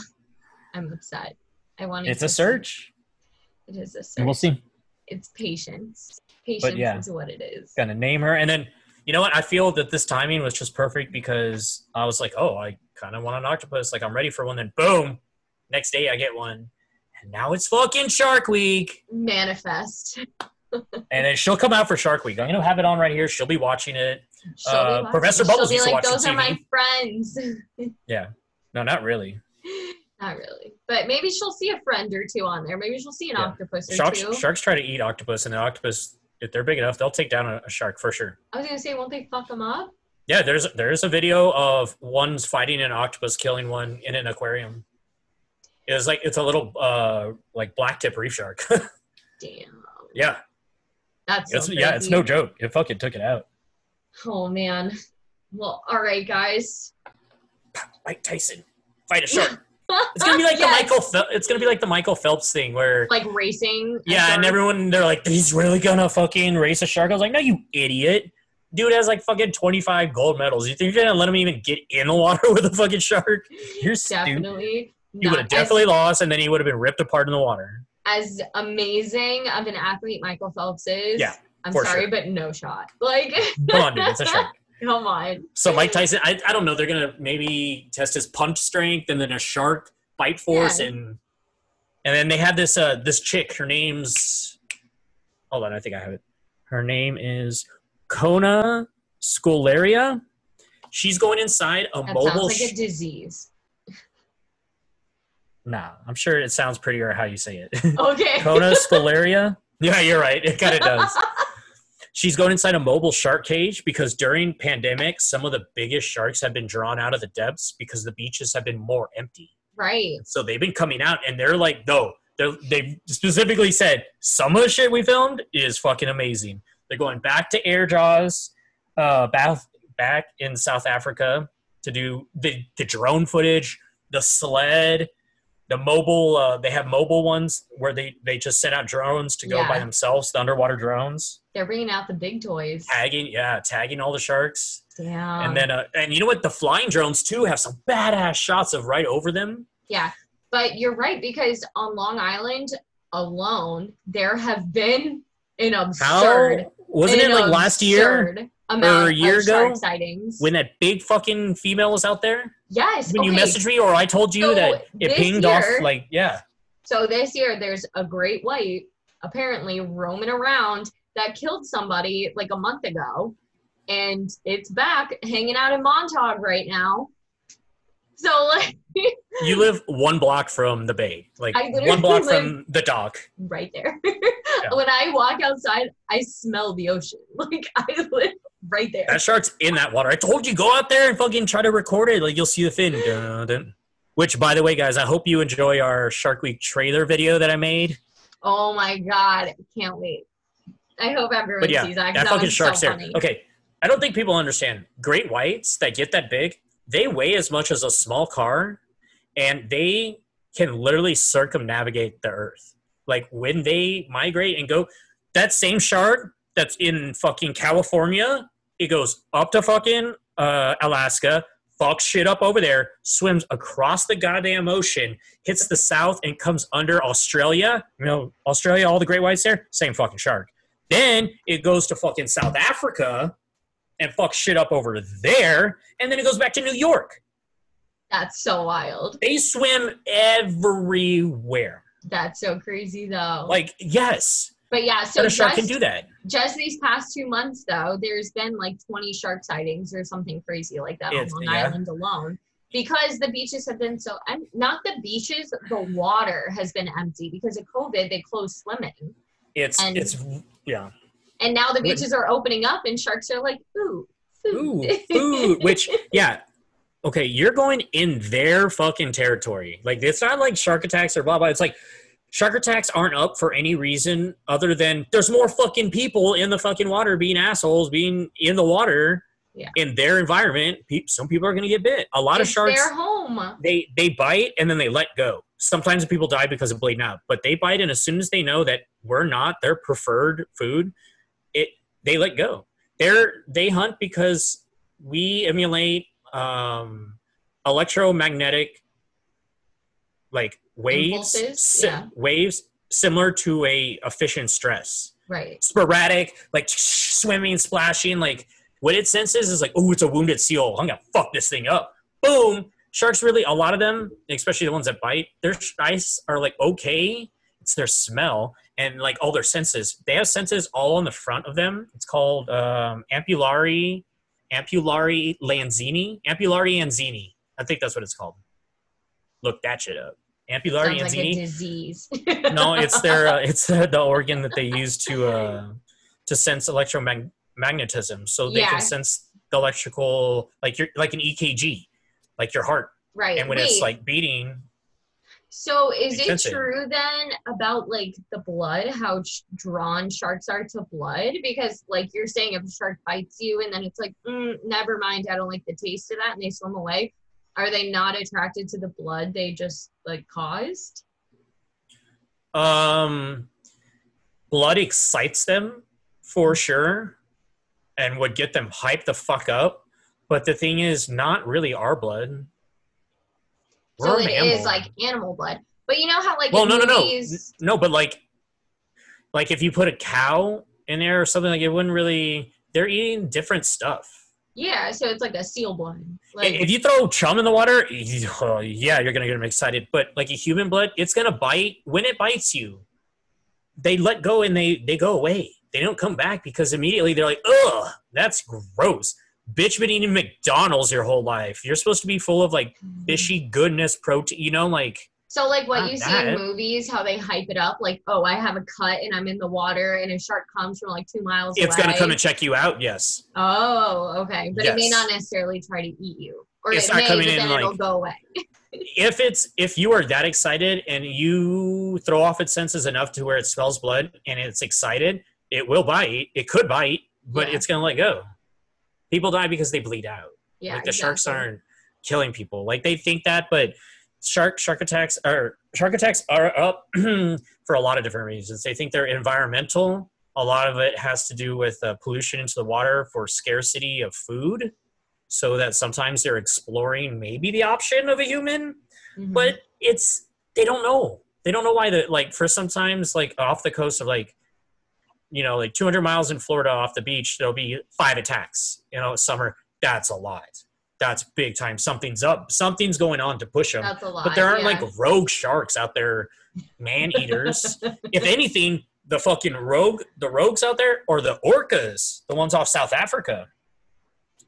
I'm upset. I want to it's a search. It is a search. And we'll see. It's patience. Patience yeah. is what it is. gonna name her and then you know what i feel that this timing was just perfect because i was like oh i kind of want an octopus like i'm ready for one then boom next day i get one and now it's fucking shark week Manifest. and then she'll come out for shark week i'm gonna have it on right here she'll be watching it She'll be Uh, watching. Professor She'll be like, those are my friends. yeah no not really Not really, but maybe she'll see a friend or two on there. Maybe she'll see an Yeah. octopus or sharks two. sharks try to eat octopus and the octopus if they're big enough they'll take down a, a shark for sure I was gonna say, won't they fuck them up? yeah there's there's a video of one's fighting an octopus killing one in an aquarium it's like it's a little uh like black tip reef shark Damn. yeah That's so It's, yeah, it's no joke. It fucking took it out. Oh man. Well, all right, guys. Mike Tyson, fight a shark. It's gonna be like Yes. the Michael. Fel- it's gonna be like the Michael Phelps thing where like racing. yeah, and everyone they're like, he's really gonna fucking race a shark. I was like, no, you idiot. Dude has like fucking twenty five gold medals. You think you're gonna let him even get in the water with a fucking shark? You're stupid. definitely. He would have definitely lost, and then he would have been ripped apart in the water. as, as amazing of an athlete Michael Phelps is. Yeah, I'm sorry, sure. but no shot. Like, Come on, dude, it's a shark. Come on. So Mike Tyson, I, I don't know. They're gonna maybe test his punch strength and then a shark bite force Yeah. and and then they have this uh this chick. Her name's hold on, I think I have it. Her name is Kona Scolaria. She's going inside a That mobile. sounds like a disease. nah, I'm sure it sounds prettier how you say it. Okay. Kona Scolaria. Yeah, you're right. It kind of does. She's going inside a mobile shark cage because during pandemic, some of the biggest sharks have been drawn out of the depths because the beaches have been more empty. right. So they've been coming out and they're like, no, they're, they specifically said some of the shit we filmed is fucking amazing. They're going back to Air Jaws, uh, back, back in South Africa to do the, the drone footage, the sled, the mobile. Uh, they have mobile ones where they, they just send out drones to go by themselves, the underwater drones, They're bringing out the big toys. tagging, yeah, tagging all the sharks. Yeah. and then, uh, and you know what? The flying drones too have some badass shots of right over them. yeah. But you're right because on Long Island alone, there have been an absurd. How wasn't it like last year Amount or a year ago sightings. when that big fucking female was out there? yes. When you messaged me, or I told you So, that it pinged year- off, like yeah, So this year, there's a great white apparently roaming around that killed somebody like a month ago, and it's back hanging out in Montauk right now. So like you live one block from the bay, like one block from the dock. right there. when I walk outside, I smell the ocean. Like I live right there. That shark's in that water. I told you, go out there and fucking try to record it. Like you'll see the fin. Which, by the way, guys, I hope you enjoy our Shark Week trailer video that I made. Oh my god, can't wait. I hope everyone But yeah, sees that. that fucking shark's so there. funny. Okay, I don't think people understand. Great whites that get that big, they weigh as much as a small car, and they can literally circumnavigate the Earth. Like when they migrate and go, that same shark that's in fucking California, it goes up to fucking uh, Alaska, fucks shit up over there, swims across the goddamn ocean, hits the south, and comes under Australia. You know, Australia, all the great whites there, same fucking shark. Then it goes to fucking South Africa and fucks shit up over there, and then it goes back to New York. That's so wild. They swim everywhere. That's so crazy though. Like, yes, but yeah, so but a shark just, can do that. just these past two months though, there's been like 20 shark sightings or something crazy like that It's- on Long yeah. Island alone. Because the beaches have been so em- not the beaches, the water has been empty because of COVID. They closed swimming, It's And- it's yeah. and now the beaches are opening up, and sharks are like, "Ooh, Ooh, food." Which yeah. Okay, you're going in their fucking territory. Like it's not like shark attacks or blah blah. It's like shark attacks aren't up for any reason other than there's more fucking people in the fucking water being assholes, being in the water Yeah. in their environment. Pe- Some people are going to get bit. A lot of sharks their home. they they bite and then they let go. Sometimes people die because of bleeding out, but they bite and as soon as they know that we're not their preferred food, it they let go. They're they hunt because we emulate um, electromagnetic like waves si- yeah. waves similar to a efficient stress Right. sporadic, like swimming, splashing. Like what it senses is like, oh, it's a wounded seal. I'm gonna fuck this thing up. Boom. Sharks really, a lot of them, especially the ones that bite, their eyes are like okay. It's their smell and like all their senses. They have senses all on the front of them. It's called um, ampullari, ampullari lanzini, ampullari anzini. I think that's what it's called. Look that shit up. Ampullari Sounds like a disease. no, it's their uh, it's uh, the organ that they use to uh, to sense electromagnetism. So they Yeah. can sense the electrical, like you're like an EKG, like your heart, right. and when Wait, it's like beating, so is it sense it. true then about like the blood, how sh- drawn sharks are to blood? Because like you're saying, if a shark bites you and then it's like, mm, never mind, I don't like the taste of that, and they swim away. Are they not attracted to the blood they just like caused? Um, blood excites them for sure, and would get them hyped the fuck up. But the thing is, not really our blood. So We're a it mammal. is like animal blood. But you know how like well, no, no, no, no. But like, like if you put a cow in there or something, like it wouldn't really. They're eating different stuff. Yeah, so it's like a seal blood. Like if you throw chum in the water, oh, yeah, you're gonna get them excited. But like a human blood, it's gonna bite. When it bites you, they let go and they they go away. They don't come back because immediately they're like, ugh, that's gross. Bitch, been eating McDonald's your whole life. You're supposed to be full of like mm-hmm. fishy goodness, protein. You know, like So like what you see in movies, how they hype it up, like, oh, I have a cut and I'm in the water and a shark comes from like two miles it's away. gonna come and check you out. Yes, Oh, okay. But it may not necessarily try to eat you. Or It's it not may, coming in then like- it'll go away. if it's if you are that excited and you throw off its senses enough to where it smells blood and it's excited, it will bite. It could bite, but Yeah. it's gonna let go. People die because they bleed out. Yeah. like the sharks aren't killing people. Like they think that, but shark shark attacks are shark attacks are up for a lot of different reasons. They think they're environmental. A lot of it has to do with uh, pollution into the water for scarcity of food, so that sometimes they're exploring maybe the option of a human Mhm. but it's they don't know they don't know why the like for sometimes like off the coast of like you know like 200 miles in florida off the beach there'll be five attacks you know summer. That's a lot. That's big time. Something's up. Something's going on to push them That's a lot. but there aren't yeah. like rogue sharks out there man eaters. If anything the fucking rogue the rogues out there or the orcas the ones off south africa.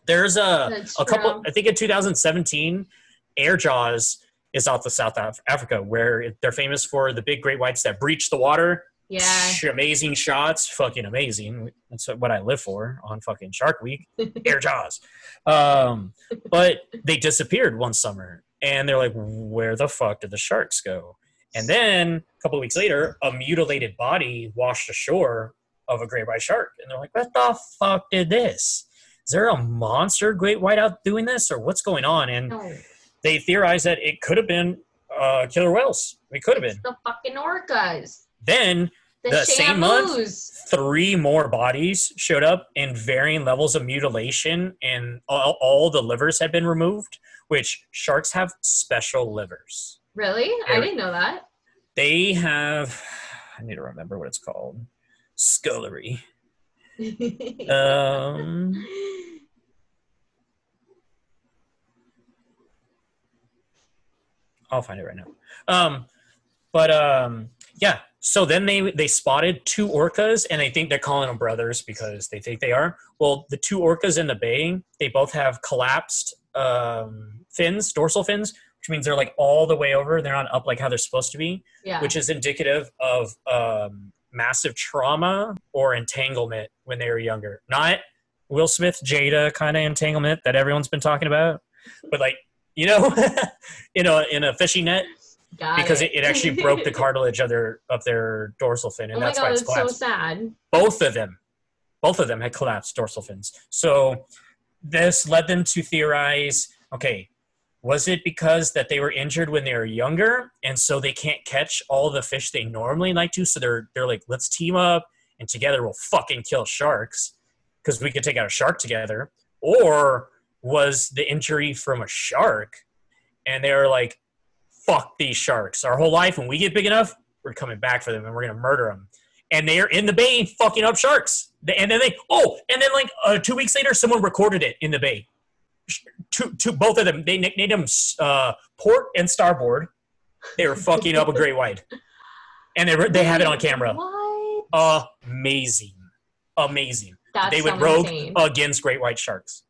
There's a That's a couple true. i think in 2017 air jaws is off the south Af- africa where they're famous for the big great whites that breach the water Yeah. Amazing shots. Fucking amazing. That's what i live for on fucking shark week. Air jaws. Um, but they disappeared one summer and they're like where the fuck did the sharks go? And then a couple of weeks later a mutilated body washed ashore of a great white shark and they're like what the fuck did this? Is there a monster great white out doing this or what's going on? And No. they theorize that it could have been uh, killer whales. It could have been. The fucking orcas. Then The, The same month? three more bodies showed up in varying levels of mutilation and all, all the livers had been removed which sharks have special livers Really? I didn't know that. they have i need to remember what it's called scullery um I'll find it right now. Um, but um, yeah. So then they they spotted two orcas, and they think they're calling them brothers because they think they are. Well, the two orcas in the bay, they both have collapsed um, fins, dorsal fins, which means they're like all the way over. They're not up like how they're supposed to be, yeah. which is indicative of um, massive trauma or entanglement when they were younger. Not Will Smith Jada kind of entanglement that everyone's been talking about, but like you know, you know, in a fishing net Got because it, it actually broke the cartilage of their of their dorsal fin, and oh that's god, why it's it's so collapsed. sad. Both of them, both of them had collapsed dorsal fins. So this led them to theorize: okay, was it because that they were injured when they were younger, and so they can't catch all the fish they normally like to? So they're they're like, let's team up, and together we'll fucking kill sharks because we could take out a shark together. Or was the injury from a shark, and they were like, fuck these sharks. Our whole life, when we get big enough, we're coming back for them and we're gonna murder them. And they're in the bay fucking up sharks. And then they, oh, and then like uh, two weeks later, someone recorded it in the bay. Two, two, both of them, they nicknamed them uh, port and starboard. They were fucking up a great white, and they were, they have it on camera. What? Amazing, amazing. That's they went rogue insane. against great white sharks,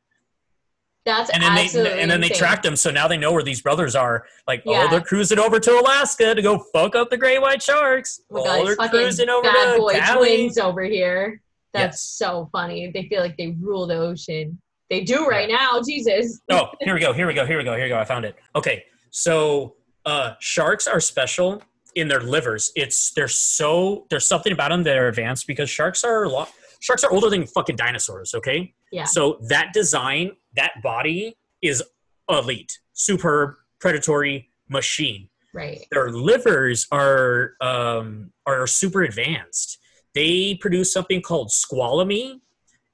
That's and then they absolutely and then they insane. tracked them. So now they know where these brothers are. Like, Yeah. oh, they're cruising over to Alaska to go fuck up the great white sharks. Oh my oh, they're cruising over bad to boy Cali. twins over here. That's Yes. so funny. They feel like they rule the ocean. They do right now. Jesus. Oh, here we go. Here we go. Here we go. Here we go. I found it. Okay, so uh, sharks are special in their livers. It's they're so there's something about them that are advanced because sharks are a lot. Sharks are older than fucking dinosaurs. Okay. Yeah. So that design, that body is elite. superb predatory machine. Right. Their livers are um, are super advanced. They produce something called squalene,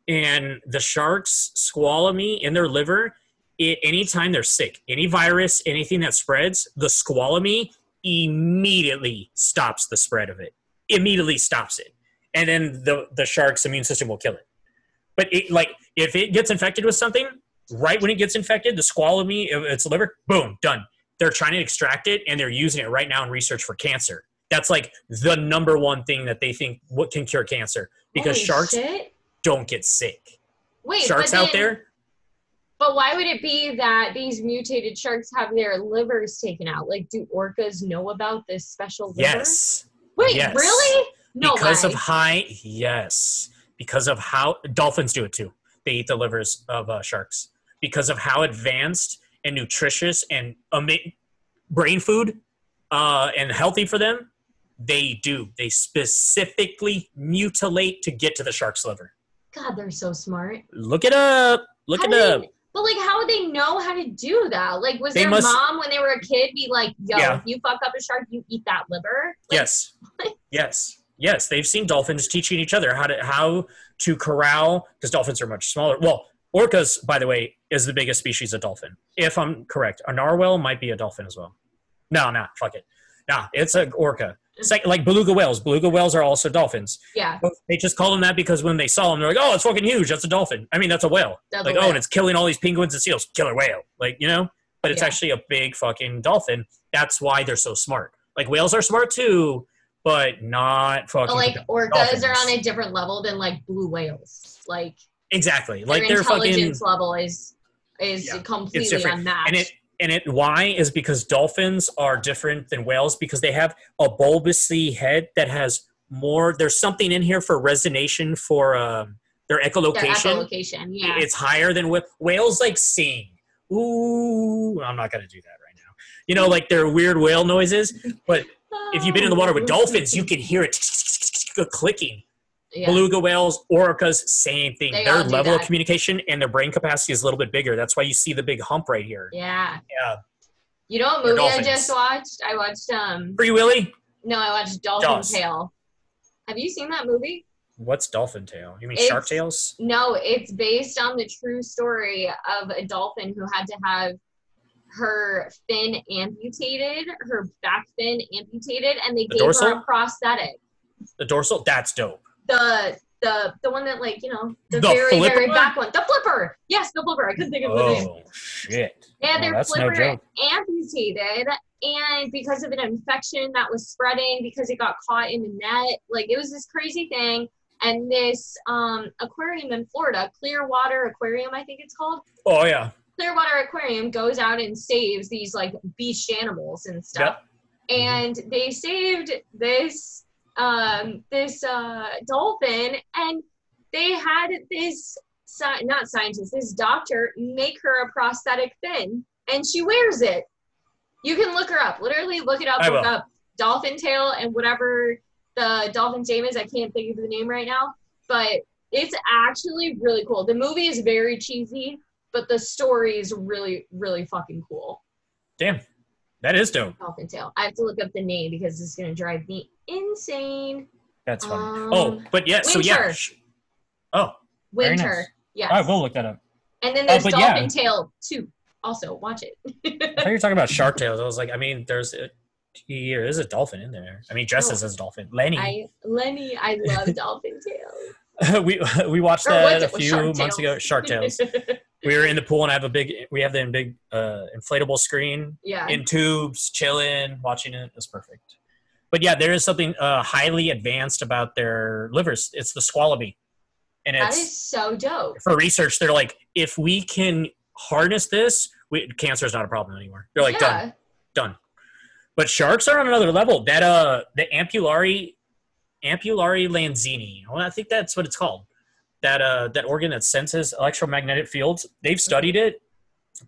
and the sharks squalene in their liver. It, anytime they're sick, any virus, anything that spreads, the squalene immediately stops the spread of it. Immediately stops it, and then the the shark's immune system will kill it. But it, like if it gets infected with something, right when it gets infected, the squalene, its liver, boom, done. They're trying to extract it, and they're using it right now in research for cancer. That's like the number one thing that they think what can cure cancer because Holy sharks shit. don't get sick. Wait, sharks but out there, But why would it be that these mutated sharks have their livers taken out? Like, do orcas know about this special liver? yes, Wait, yes. really? No because way. of high, yes, because of how dolphins do it too. They eat the livers of uh, sharks because of how advanced and nutritious and ami- brain food uh, and healthy for them. They do. They specifically mutilate to get to the shark's liver. God, they're so smart. Look it up. Look How it up. they- but like, how would they know how to do that? Like, was They their must- mom when they were a kid be like, "Yo, Yeah. if you fuck up a shark, you eat that liver"? Like, yes yes yes they've seen dolphins teaching each other how to how to corral because dolphins are much smaller. Well orcas by the way is the biggest species of dolphin. If i'm correct a narwhal might be a dolphin as well. No no fuck it. Nah it's an orca. It's like, like beluga whales. Beluga whales are also dolphins. Yeah, they just call them that because when they saw them they're like oh it's fucking huge. That's a dolphin. I mean that's a whale. That's like a oh and it's killing all these penguins and seals. Killer whale. Like you know? But it's Yeah. actually a big fucking dolphin. That's why they're so smart. Like whales are smart too but not fucking But like orcas dolphins. are on a different level than like blue whales. Like exactly their like they're fucking intelligence level is is Yeah, completely unmatched. and it and it why is because dolphins are different than whales because they have a bulbousy head that has more there's something in here for resonation for um their their echolocation echolocation, yeah. it's higher than wh- whales like sing ooh i'm not gonna do that right now you know like their weird whale noises but if you've been in the water with dolphins you can hear it clicking yeah. beluga whales orcas same thing They their level of communication and their brain capacity is a little bit bigger that's why you see the big hump right here yeah. yeah You know what movie I just watched? I watched um free willy no, I watched Dolphin Jaws. Tale. Have you seen that movie? what's dolphin Tale? you mean It's- shark Tales? No, it's based on the true story of a dolphin who had to have her fin amputated, her back fin amputated, and they The gave her a prosthetic. the dorsal that's dope The the the one that like you know the, The very flipper very back one, the flipper. Yes, the flipper. I couldn't think of the name. oh shit Oh, their no flipper joke. amputated, and because of an infection that was spreading, because it got caught in the net, like it was this crazy thing. And this um, aquarium in Florida, Clearwater Aquarium, I think it's called. oh yeah Clearwater Aquarium goes out and saves these like beached animals and stuff. Yep. And they saved this um, this uh, dolphin, and they had this sci- not scientist, this doctor make her a prosthetic fin, and she wears it. You can look her up. Literally, look it up. I look will. up dolphin tale and whatever the dolphin's name is. I can't think of the name right now, but it's actually really cool. The movie is very cheesy, but the story is really, really fucking cool. damn that is dope Dolphin Tale. I have to look up the name because it's gonna drive me insane. that's funny Um, oh but yeah so yeah Winter. oh Winter. nice. Yes. i will look that up And then there's but Dolphin yeah. Tale too. Also, watch it. I thought you were talking about Shark Tales. I was like, I mean, there's a, there is a dolphin in there. I mean, dresses Oh. as a dolphin. Lenny. I Lenny, I love Dolphin Tale. we we watched Or that a few months Tales? ago. Shark Tales. We were in the pool and I have a big. We have the big uh, inflatable screen yeah. in tubes, chilling, watching it. It's perfect. But yeah, there is something uh, highly advanced about their livers. It's the squalaby, and that it's is so dope. for research. They're like, if we can harness this, we, cancer is not a problem anymore. They're like, done yeah. done. But sharks are on another level. That uh, the ampullari, ampullari lanzini. Well, I think that's what it's called. That uh, that organ that senses electromagnetic fields. They've studied it.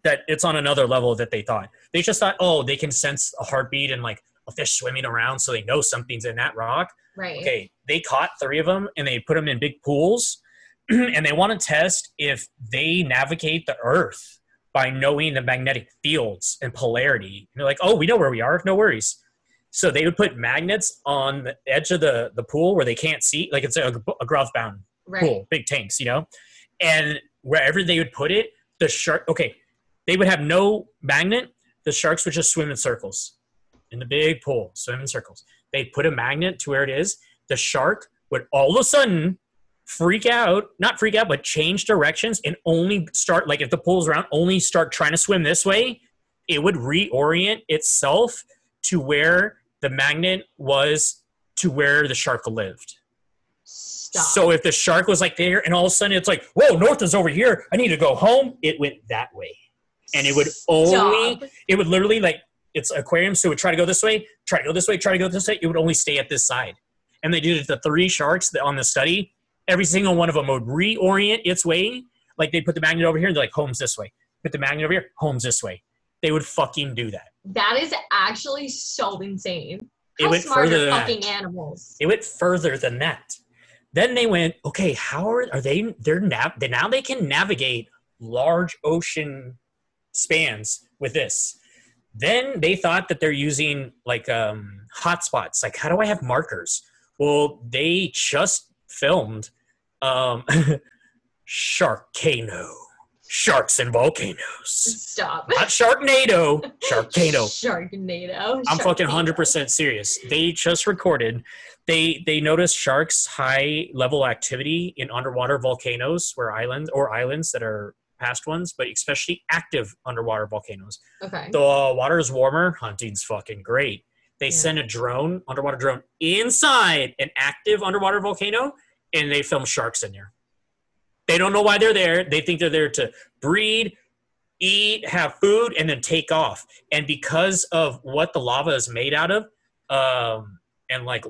That it's on another level that they thought. They just thought, oh, they can sense a heartbeat and like a fish swimming around, so they know something's in that rock. Right. Okay, they caught three of them and they put them in big pools, and they want to test if they navigate the Earth by knowing the magnetic fields and polarity. And they're like, oh, we know where we are. No worries. So they would put magnets on the edge of the, the pool where they can't see, like it's a, a ground bound Right. pool, big tanks, you know? And wherever they would put it, the shark, okay, they would have no magnet. The sharks would just swim in circles in the big pool, swim in circles. They'd put a magnet to where it is. The shark would all of a sudden freak out, not freak out, but change directions and only start, like if the pool's around, only start trying to swim this way. It would reorient itself to where the magnet was to where the shark lived. Stop. So if the shark was like there and all of a sudden it's like, whoa, north is over here. I need to go home. It went that way. And it would only, Stop. it would literally like, it's aquarium. So it would try to go this way, try to go this way, try to go this way. It would only stay at this side. And they did it to three sharks that on the study. Every single one of them would reorient its way. Like they'd put the magnet over here and they're like, home's this way. Put the magnet over here, home's this way. They would fucking do that. That is actually so insane. It How went smart further are than that. fucking animals? it went further than that. Then they went, okay, how are, are they? They're nav. They, now they can navigate large ocean spans with this. Then they thought that they're using like um, hotspots. Like, how do I have markers? Well, they just filmed um, Sharkcano, sharks and volcanoes. Stop. Not Sharknado, Sharkcano. Sharknado. I'm fucking hundred percent serious. They just recorded. They they noticed sharks high level activity in underwater volcanoes where islands or islands that are past ones, but especially active underwater volcanoes. Okay. The water is warmer. Hunting's fucking great. They Yeah. send a drone, underwater drone, inside an active underwater volcano, and they film sharks in there. They don't know why they're there. They think they're there to breed, eat, have food, and then take off. And because of what the lava is made out of, um, and like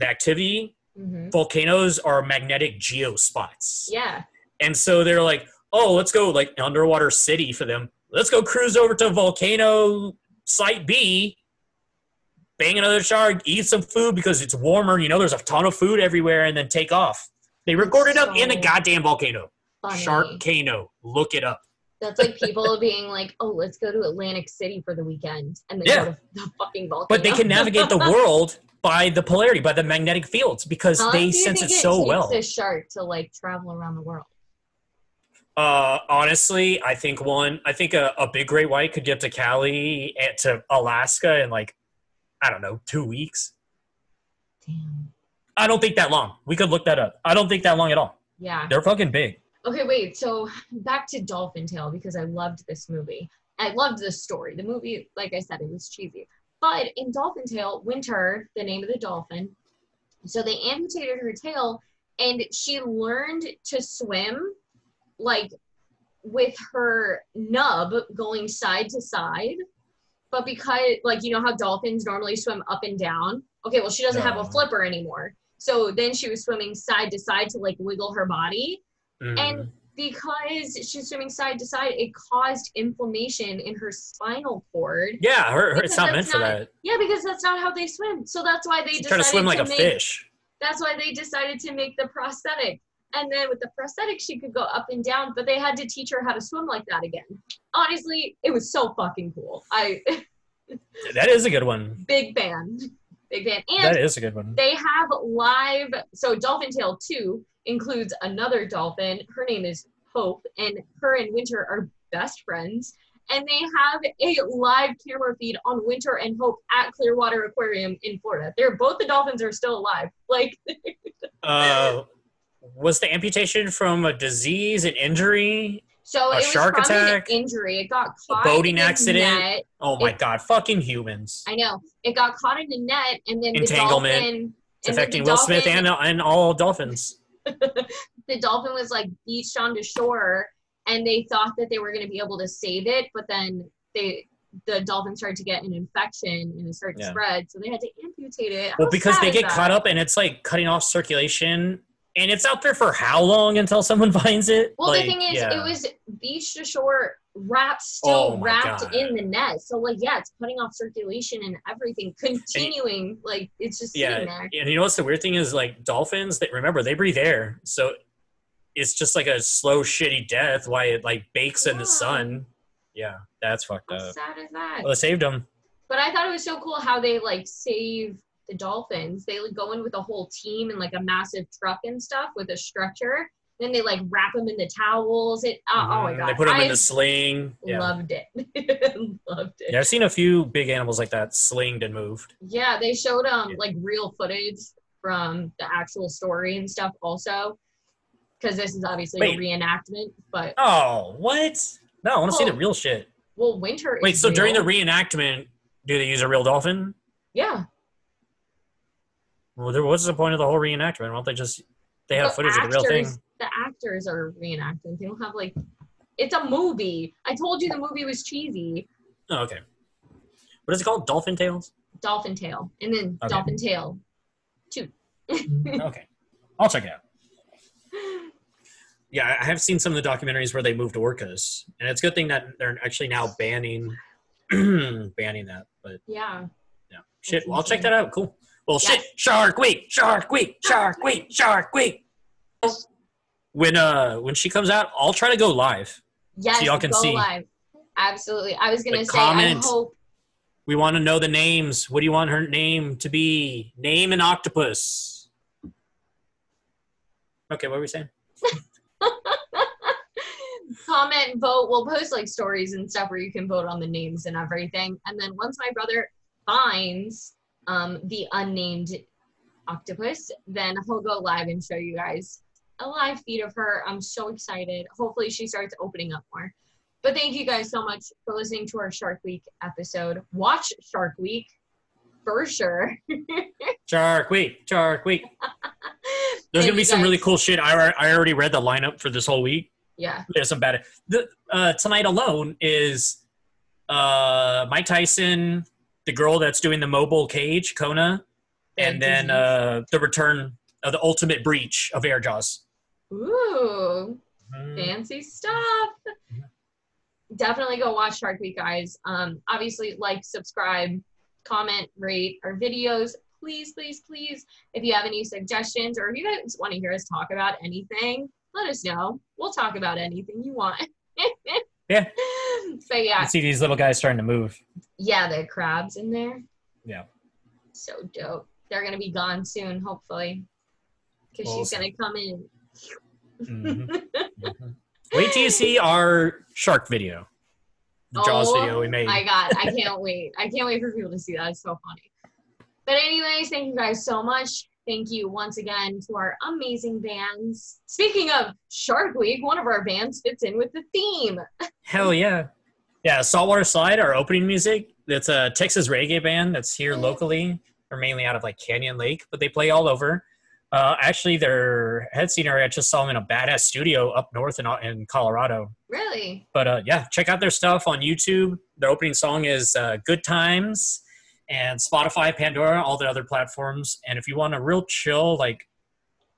the activity, hmm volcanoes are magnetic geospots. Yeah. And so they're like, oh, let's go like underwater city for them. Let's go cruise over to volcano site B, bang another shark, eat some food because it's warmer. You know, there's a ton of food everywhere, and then take off. They recorded up in a goddamn volcano. Funny. Sharkcano. Look it up. That's like people being like, "Oh, let's go to Atlantic City for the weekend," and then Yeah. go to the fucking volcano. But they can navigate the world by the polarity, by the magnetic fields, because they do you sense it think so takes well. A shark to like travel around the world. Uh, honestly, I think one. I think a, a big great white could get to Cali and to Alaska in like, I don't know, two weeks. Damn. I don't think that long. We could look that up. I don't think that long at all. Yeah. They're fucking big. Okay, wait. So back to Dolphin Tale because I loved this movie. I loved the story. The movie, like I said, it was cheesy. But in Dolphin Tale, Winter, the name of the dolphin, so they amputated her tail and she learned to swim like with her nub going side to side. But because, like, you know how dolphins normally swim up and down? Okay, well, she doesn't have a flipper anymore. So then she was swimming side to side to like wiggle her body Mm. and because she's swimming side to side, it caused inflammation in her spinal cord. yeah, her, her, it's not meant for that. Yeah, because that's not how they swim. So that's why they She's decided to swim like a make, fish. That's why they decided to make the prosthetic. And then with the prosthetic, she could go up and down, but they had to teach her how to swim like that again. Honestly, it was so fucking cool. I That is a good one. big fan, big fan. And That is a good one. they have live so dolphin tale 2 includes another dolphin her name is hope and her and winter are best friends and they have a live camera feed on winter and hope at clearwater aquarium in florida they're both the dolphins are still alive like Uh, was the amputation from a disease, an injury? So A it was shark from attack? an injury it got caught boating in a accident? net. Oh my It- god, fucking humans. i know it got caught in the net and then the Entanglement. dolphin It's affecting the Will Smith and, and all dolphins. the dolphin was like beached onto shore and they thought that they were going to be able to save it but then they the dolphin started to get an infection and it started to spread so they had to amputate it Well, because they get that? caught up and it's like cutting off circulation, and it's out there for how long until someone finds it? well Like, the thing is yeah. it was beached to shore wrapped oh still Oh wrapped God. in the net so like yeah it's cutting off circulation and everything continuing like it's just yeah. And you know what's the weird thing is like dolphins. That remember they breathe air, so it's just like a slow, shitty death. Why it like bakes in the sun. Yeah, that's fucked How up. sad is that? Well, it saved them. But I thought it was so cool how they like save the dolphins. They like go in with a whole team and like a massive truck and stuff with a stretcher. Then they like wrap them in the towels. It oh, oh my god! They put them I in the sling. Yeah. loved it. loved it. yeah, I've seen a few big animals like that slinged and moved. Yeah, they showed um Yeah. like real footage from the actual story and stuff also. Because this is obviously Wait. a reenactment, but Oh, what? No, I want to see the real shit. well, winter. Wait, so during the reenactment, do they use a real dolphin? yeah, Well, there, was the point of the whole reenactment? Why don't they just they have the footage of the real thing? The actors are reenacting. They don't have like. It's a movie. I told you the movie was cheesy. Oh, okay. What is it called? Dolphin Tales? Dolphin Tale, and then Okay. Dolphin Tale. okay. I'll check it out. Yeah, I have seen some of the documentaries where they moved orcas, and it's a good thing that they're actually now banning banning that. But Yeah. yeah, shit. Well, I'll check that out. Cool. Well, Yes. shit. Shark Week, Shark Week, Shark Week, Shark Week. When uh when she comes out, I'll try to go live. Yes. y'all can go see. live. Absolutely. I was gonna Like, say. comment. I hope. We want to know the names. What do you want her name to be? Name an octopus. Okay, what were we saying? comment vote we'll post like stories and stuff where you can vote on the names and everything and then once my brother finds um the unnamed octopus then he'll go live and show you guys a live feed of her i'm so excited hopefully she starts opening up more but thank you guys so much for listening to our shark week episode watch shark week for sure Shark Week, Shark Week. There's gonna be some really cool shit. I, I already read the lineup for this whole week. yeah There's some bad. The, uh, tonight alone is uh, Mike Tyson, the girl that's doing the mobile cage, Kona, and then uh, the return of the ultimate breach of Air Jaws. ooh Mm, fancy stuff. Definitely go watch Shark Week, guys. Um, obviously, like, subscribe, comment, rate our videos. Please, please, please. If you have any suggestions or if you guys want to hear us talk about anything, let us know. We'll talk about anything you want. Yeah. so yeah, I see these little guys starting to move. yeah, the crabs in there. Yeah. So dope. They're gonna be gone soon, hopefully, because she's gonna come in. Mhm. Mhm. Wait till you see our shark video, the Jaws Oh video we made. My God, I can't wait. I can't wait for people to see that. It's so funny. But anyways, thank you guys so much. Thank you once again to our amazing bands. Speaking of Shark Week, one of our bands fits in with the theme. Hell yeah. Yeah, Saltwater Slide, our opening music. It's a Texas reggae band that's here locally. They're mainly out of like Canyon Lake, but they play all over. Uh, actually, their head singer, I just saw them in a badass studio up north in, in Colorado. Really? But uh, yeah, check out their stuff on YouTube. Their opening song is uh, Good Times and Spotify, Pandora, all the other platforms. And if you want a real chill, like,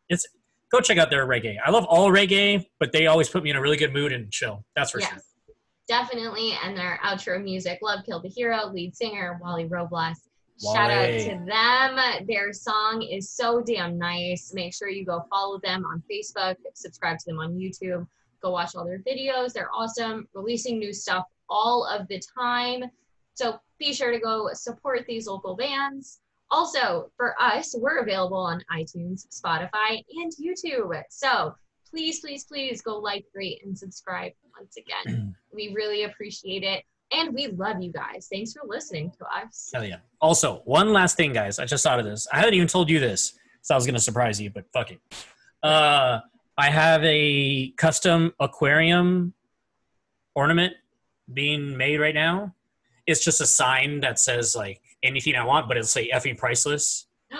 it's go check out their reggae. I love all reggae, but they always put me in a really good mood and chill. That's for yes. sure. Definitely. And their outro music, Love Killed the Hero, lead singer, Wally Robles. Shout out to them. Their song is so damn nice. Make sure you go follow them on Facebook, subscribe to them on YouTube, go watch all their videos. They're awesome, releasing new stuff all of the time. So be sure to go support these local bands. Also, for us, we're available on iTunes, Spotify, and YouTube. So please, please, please go like, rate, and subscribe once again. we really appreciate it. And we love you guys. Thanks for listening to us. Hell yeah. Also, one last thing, guys. I just thought of this. I haven't even told you this, so I was going to surprise you, but fuck it. Uh, I have a custom aquarium ornament being made right now. It's just a sign that says like anything I want, but it'll say effing priceless.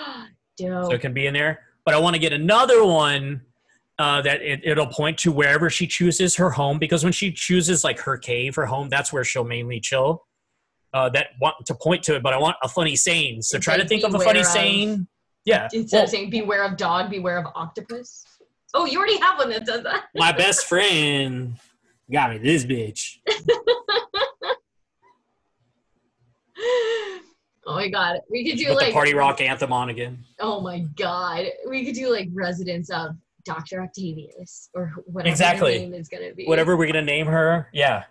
So it can be in there. But I want to get another one uh, that it, it'll point to wherever she chooses her home because when she chooses like her cave, her home, that's where she'll mainly chill. Uh, that want to point to it, but I want a funny saying. So It's try to think of a funny of- saying. Yeah. Instead Well, of saying beware of dog, beware of octopus. Oh, you already have one that does that. my best friend got me this bitch. Oh my god. We could do Put like the party rock anthem on again. Oh my god. We could do like residents of Dr. Octavius or whatever Exactly. name is gonna be. Whatever we're gonna name her, yeah.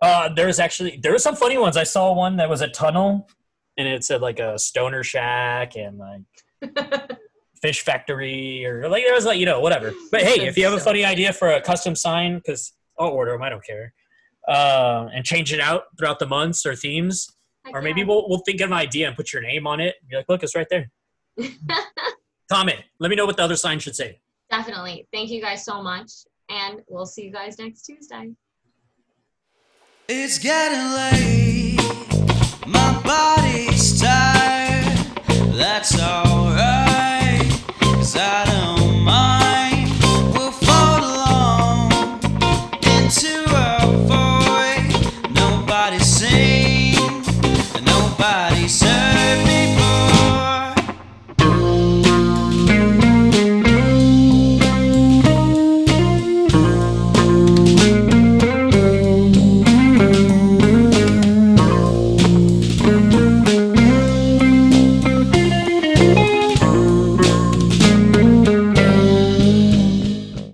Uh, there's actually there were some funny ones. I saw one that was a tunnel, and it said like a stoner shack and like fish factory or like there was like you know whatever. But hey, if you have a funny idea for a custom sign, because I'll order them, I don't care, uh, and change it out throughout the months or themes, Heck or maybe yeah. we'll we'll think of an idea and put your name on it. Be like, look, it's right there. Comment. Let me know what the other sign should say. Definitely. Thank you guys so much. And we'll see you guys next Tuesday. It's getting late. My body's tired. That's alright.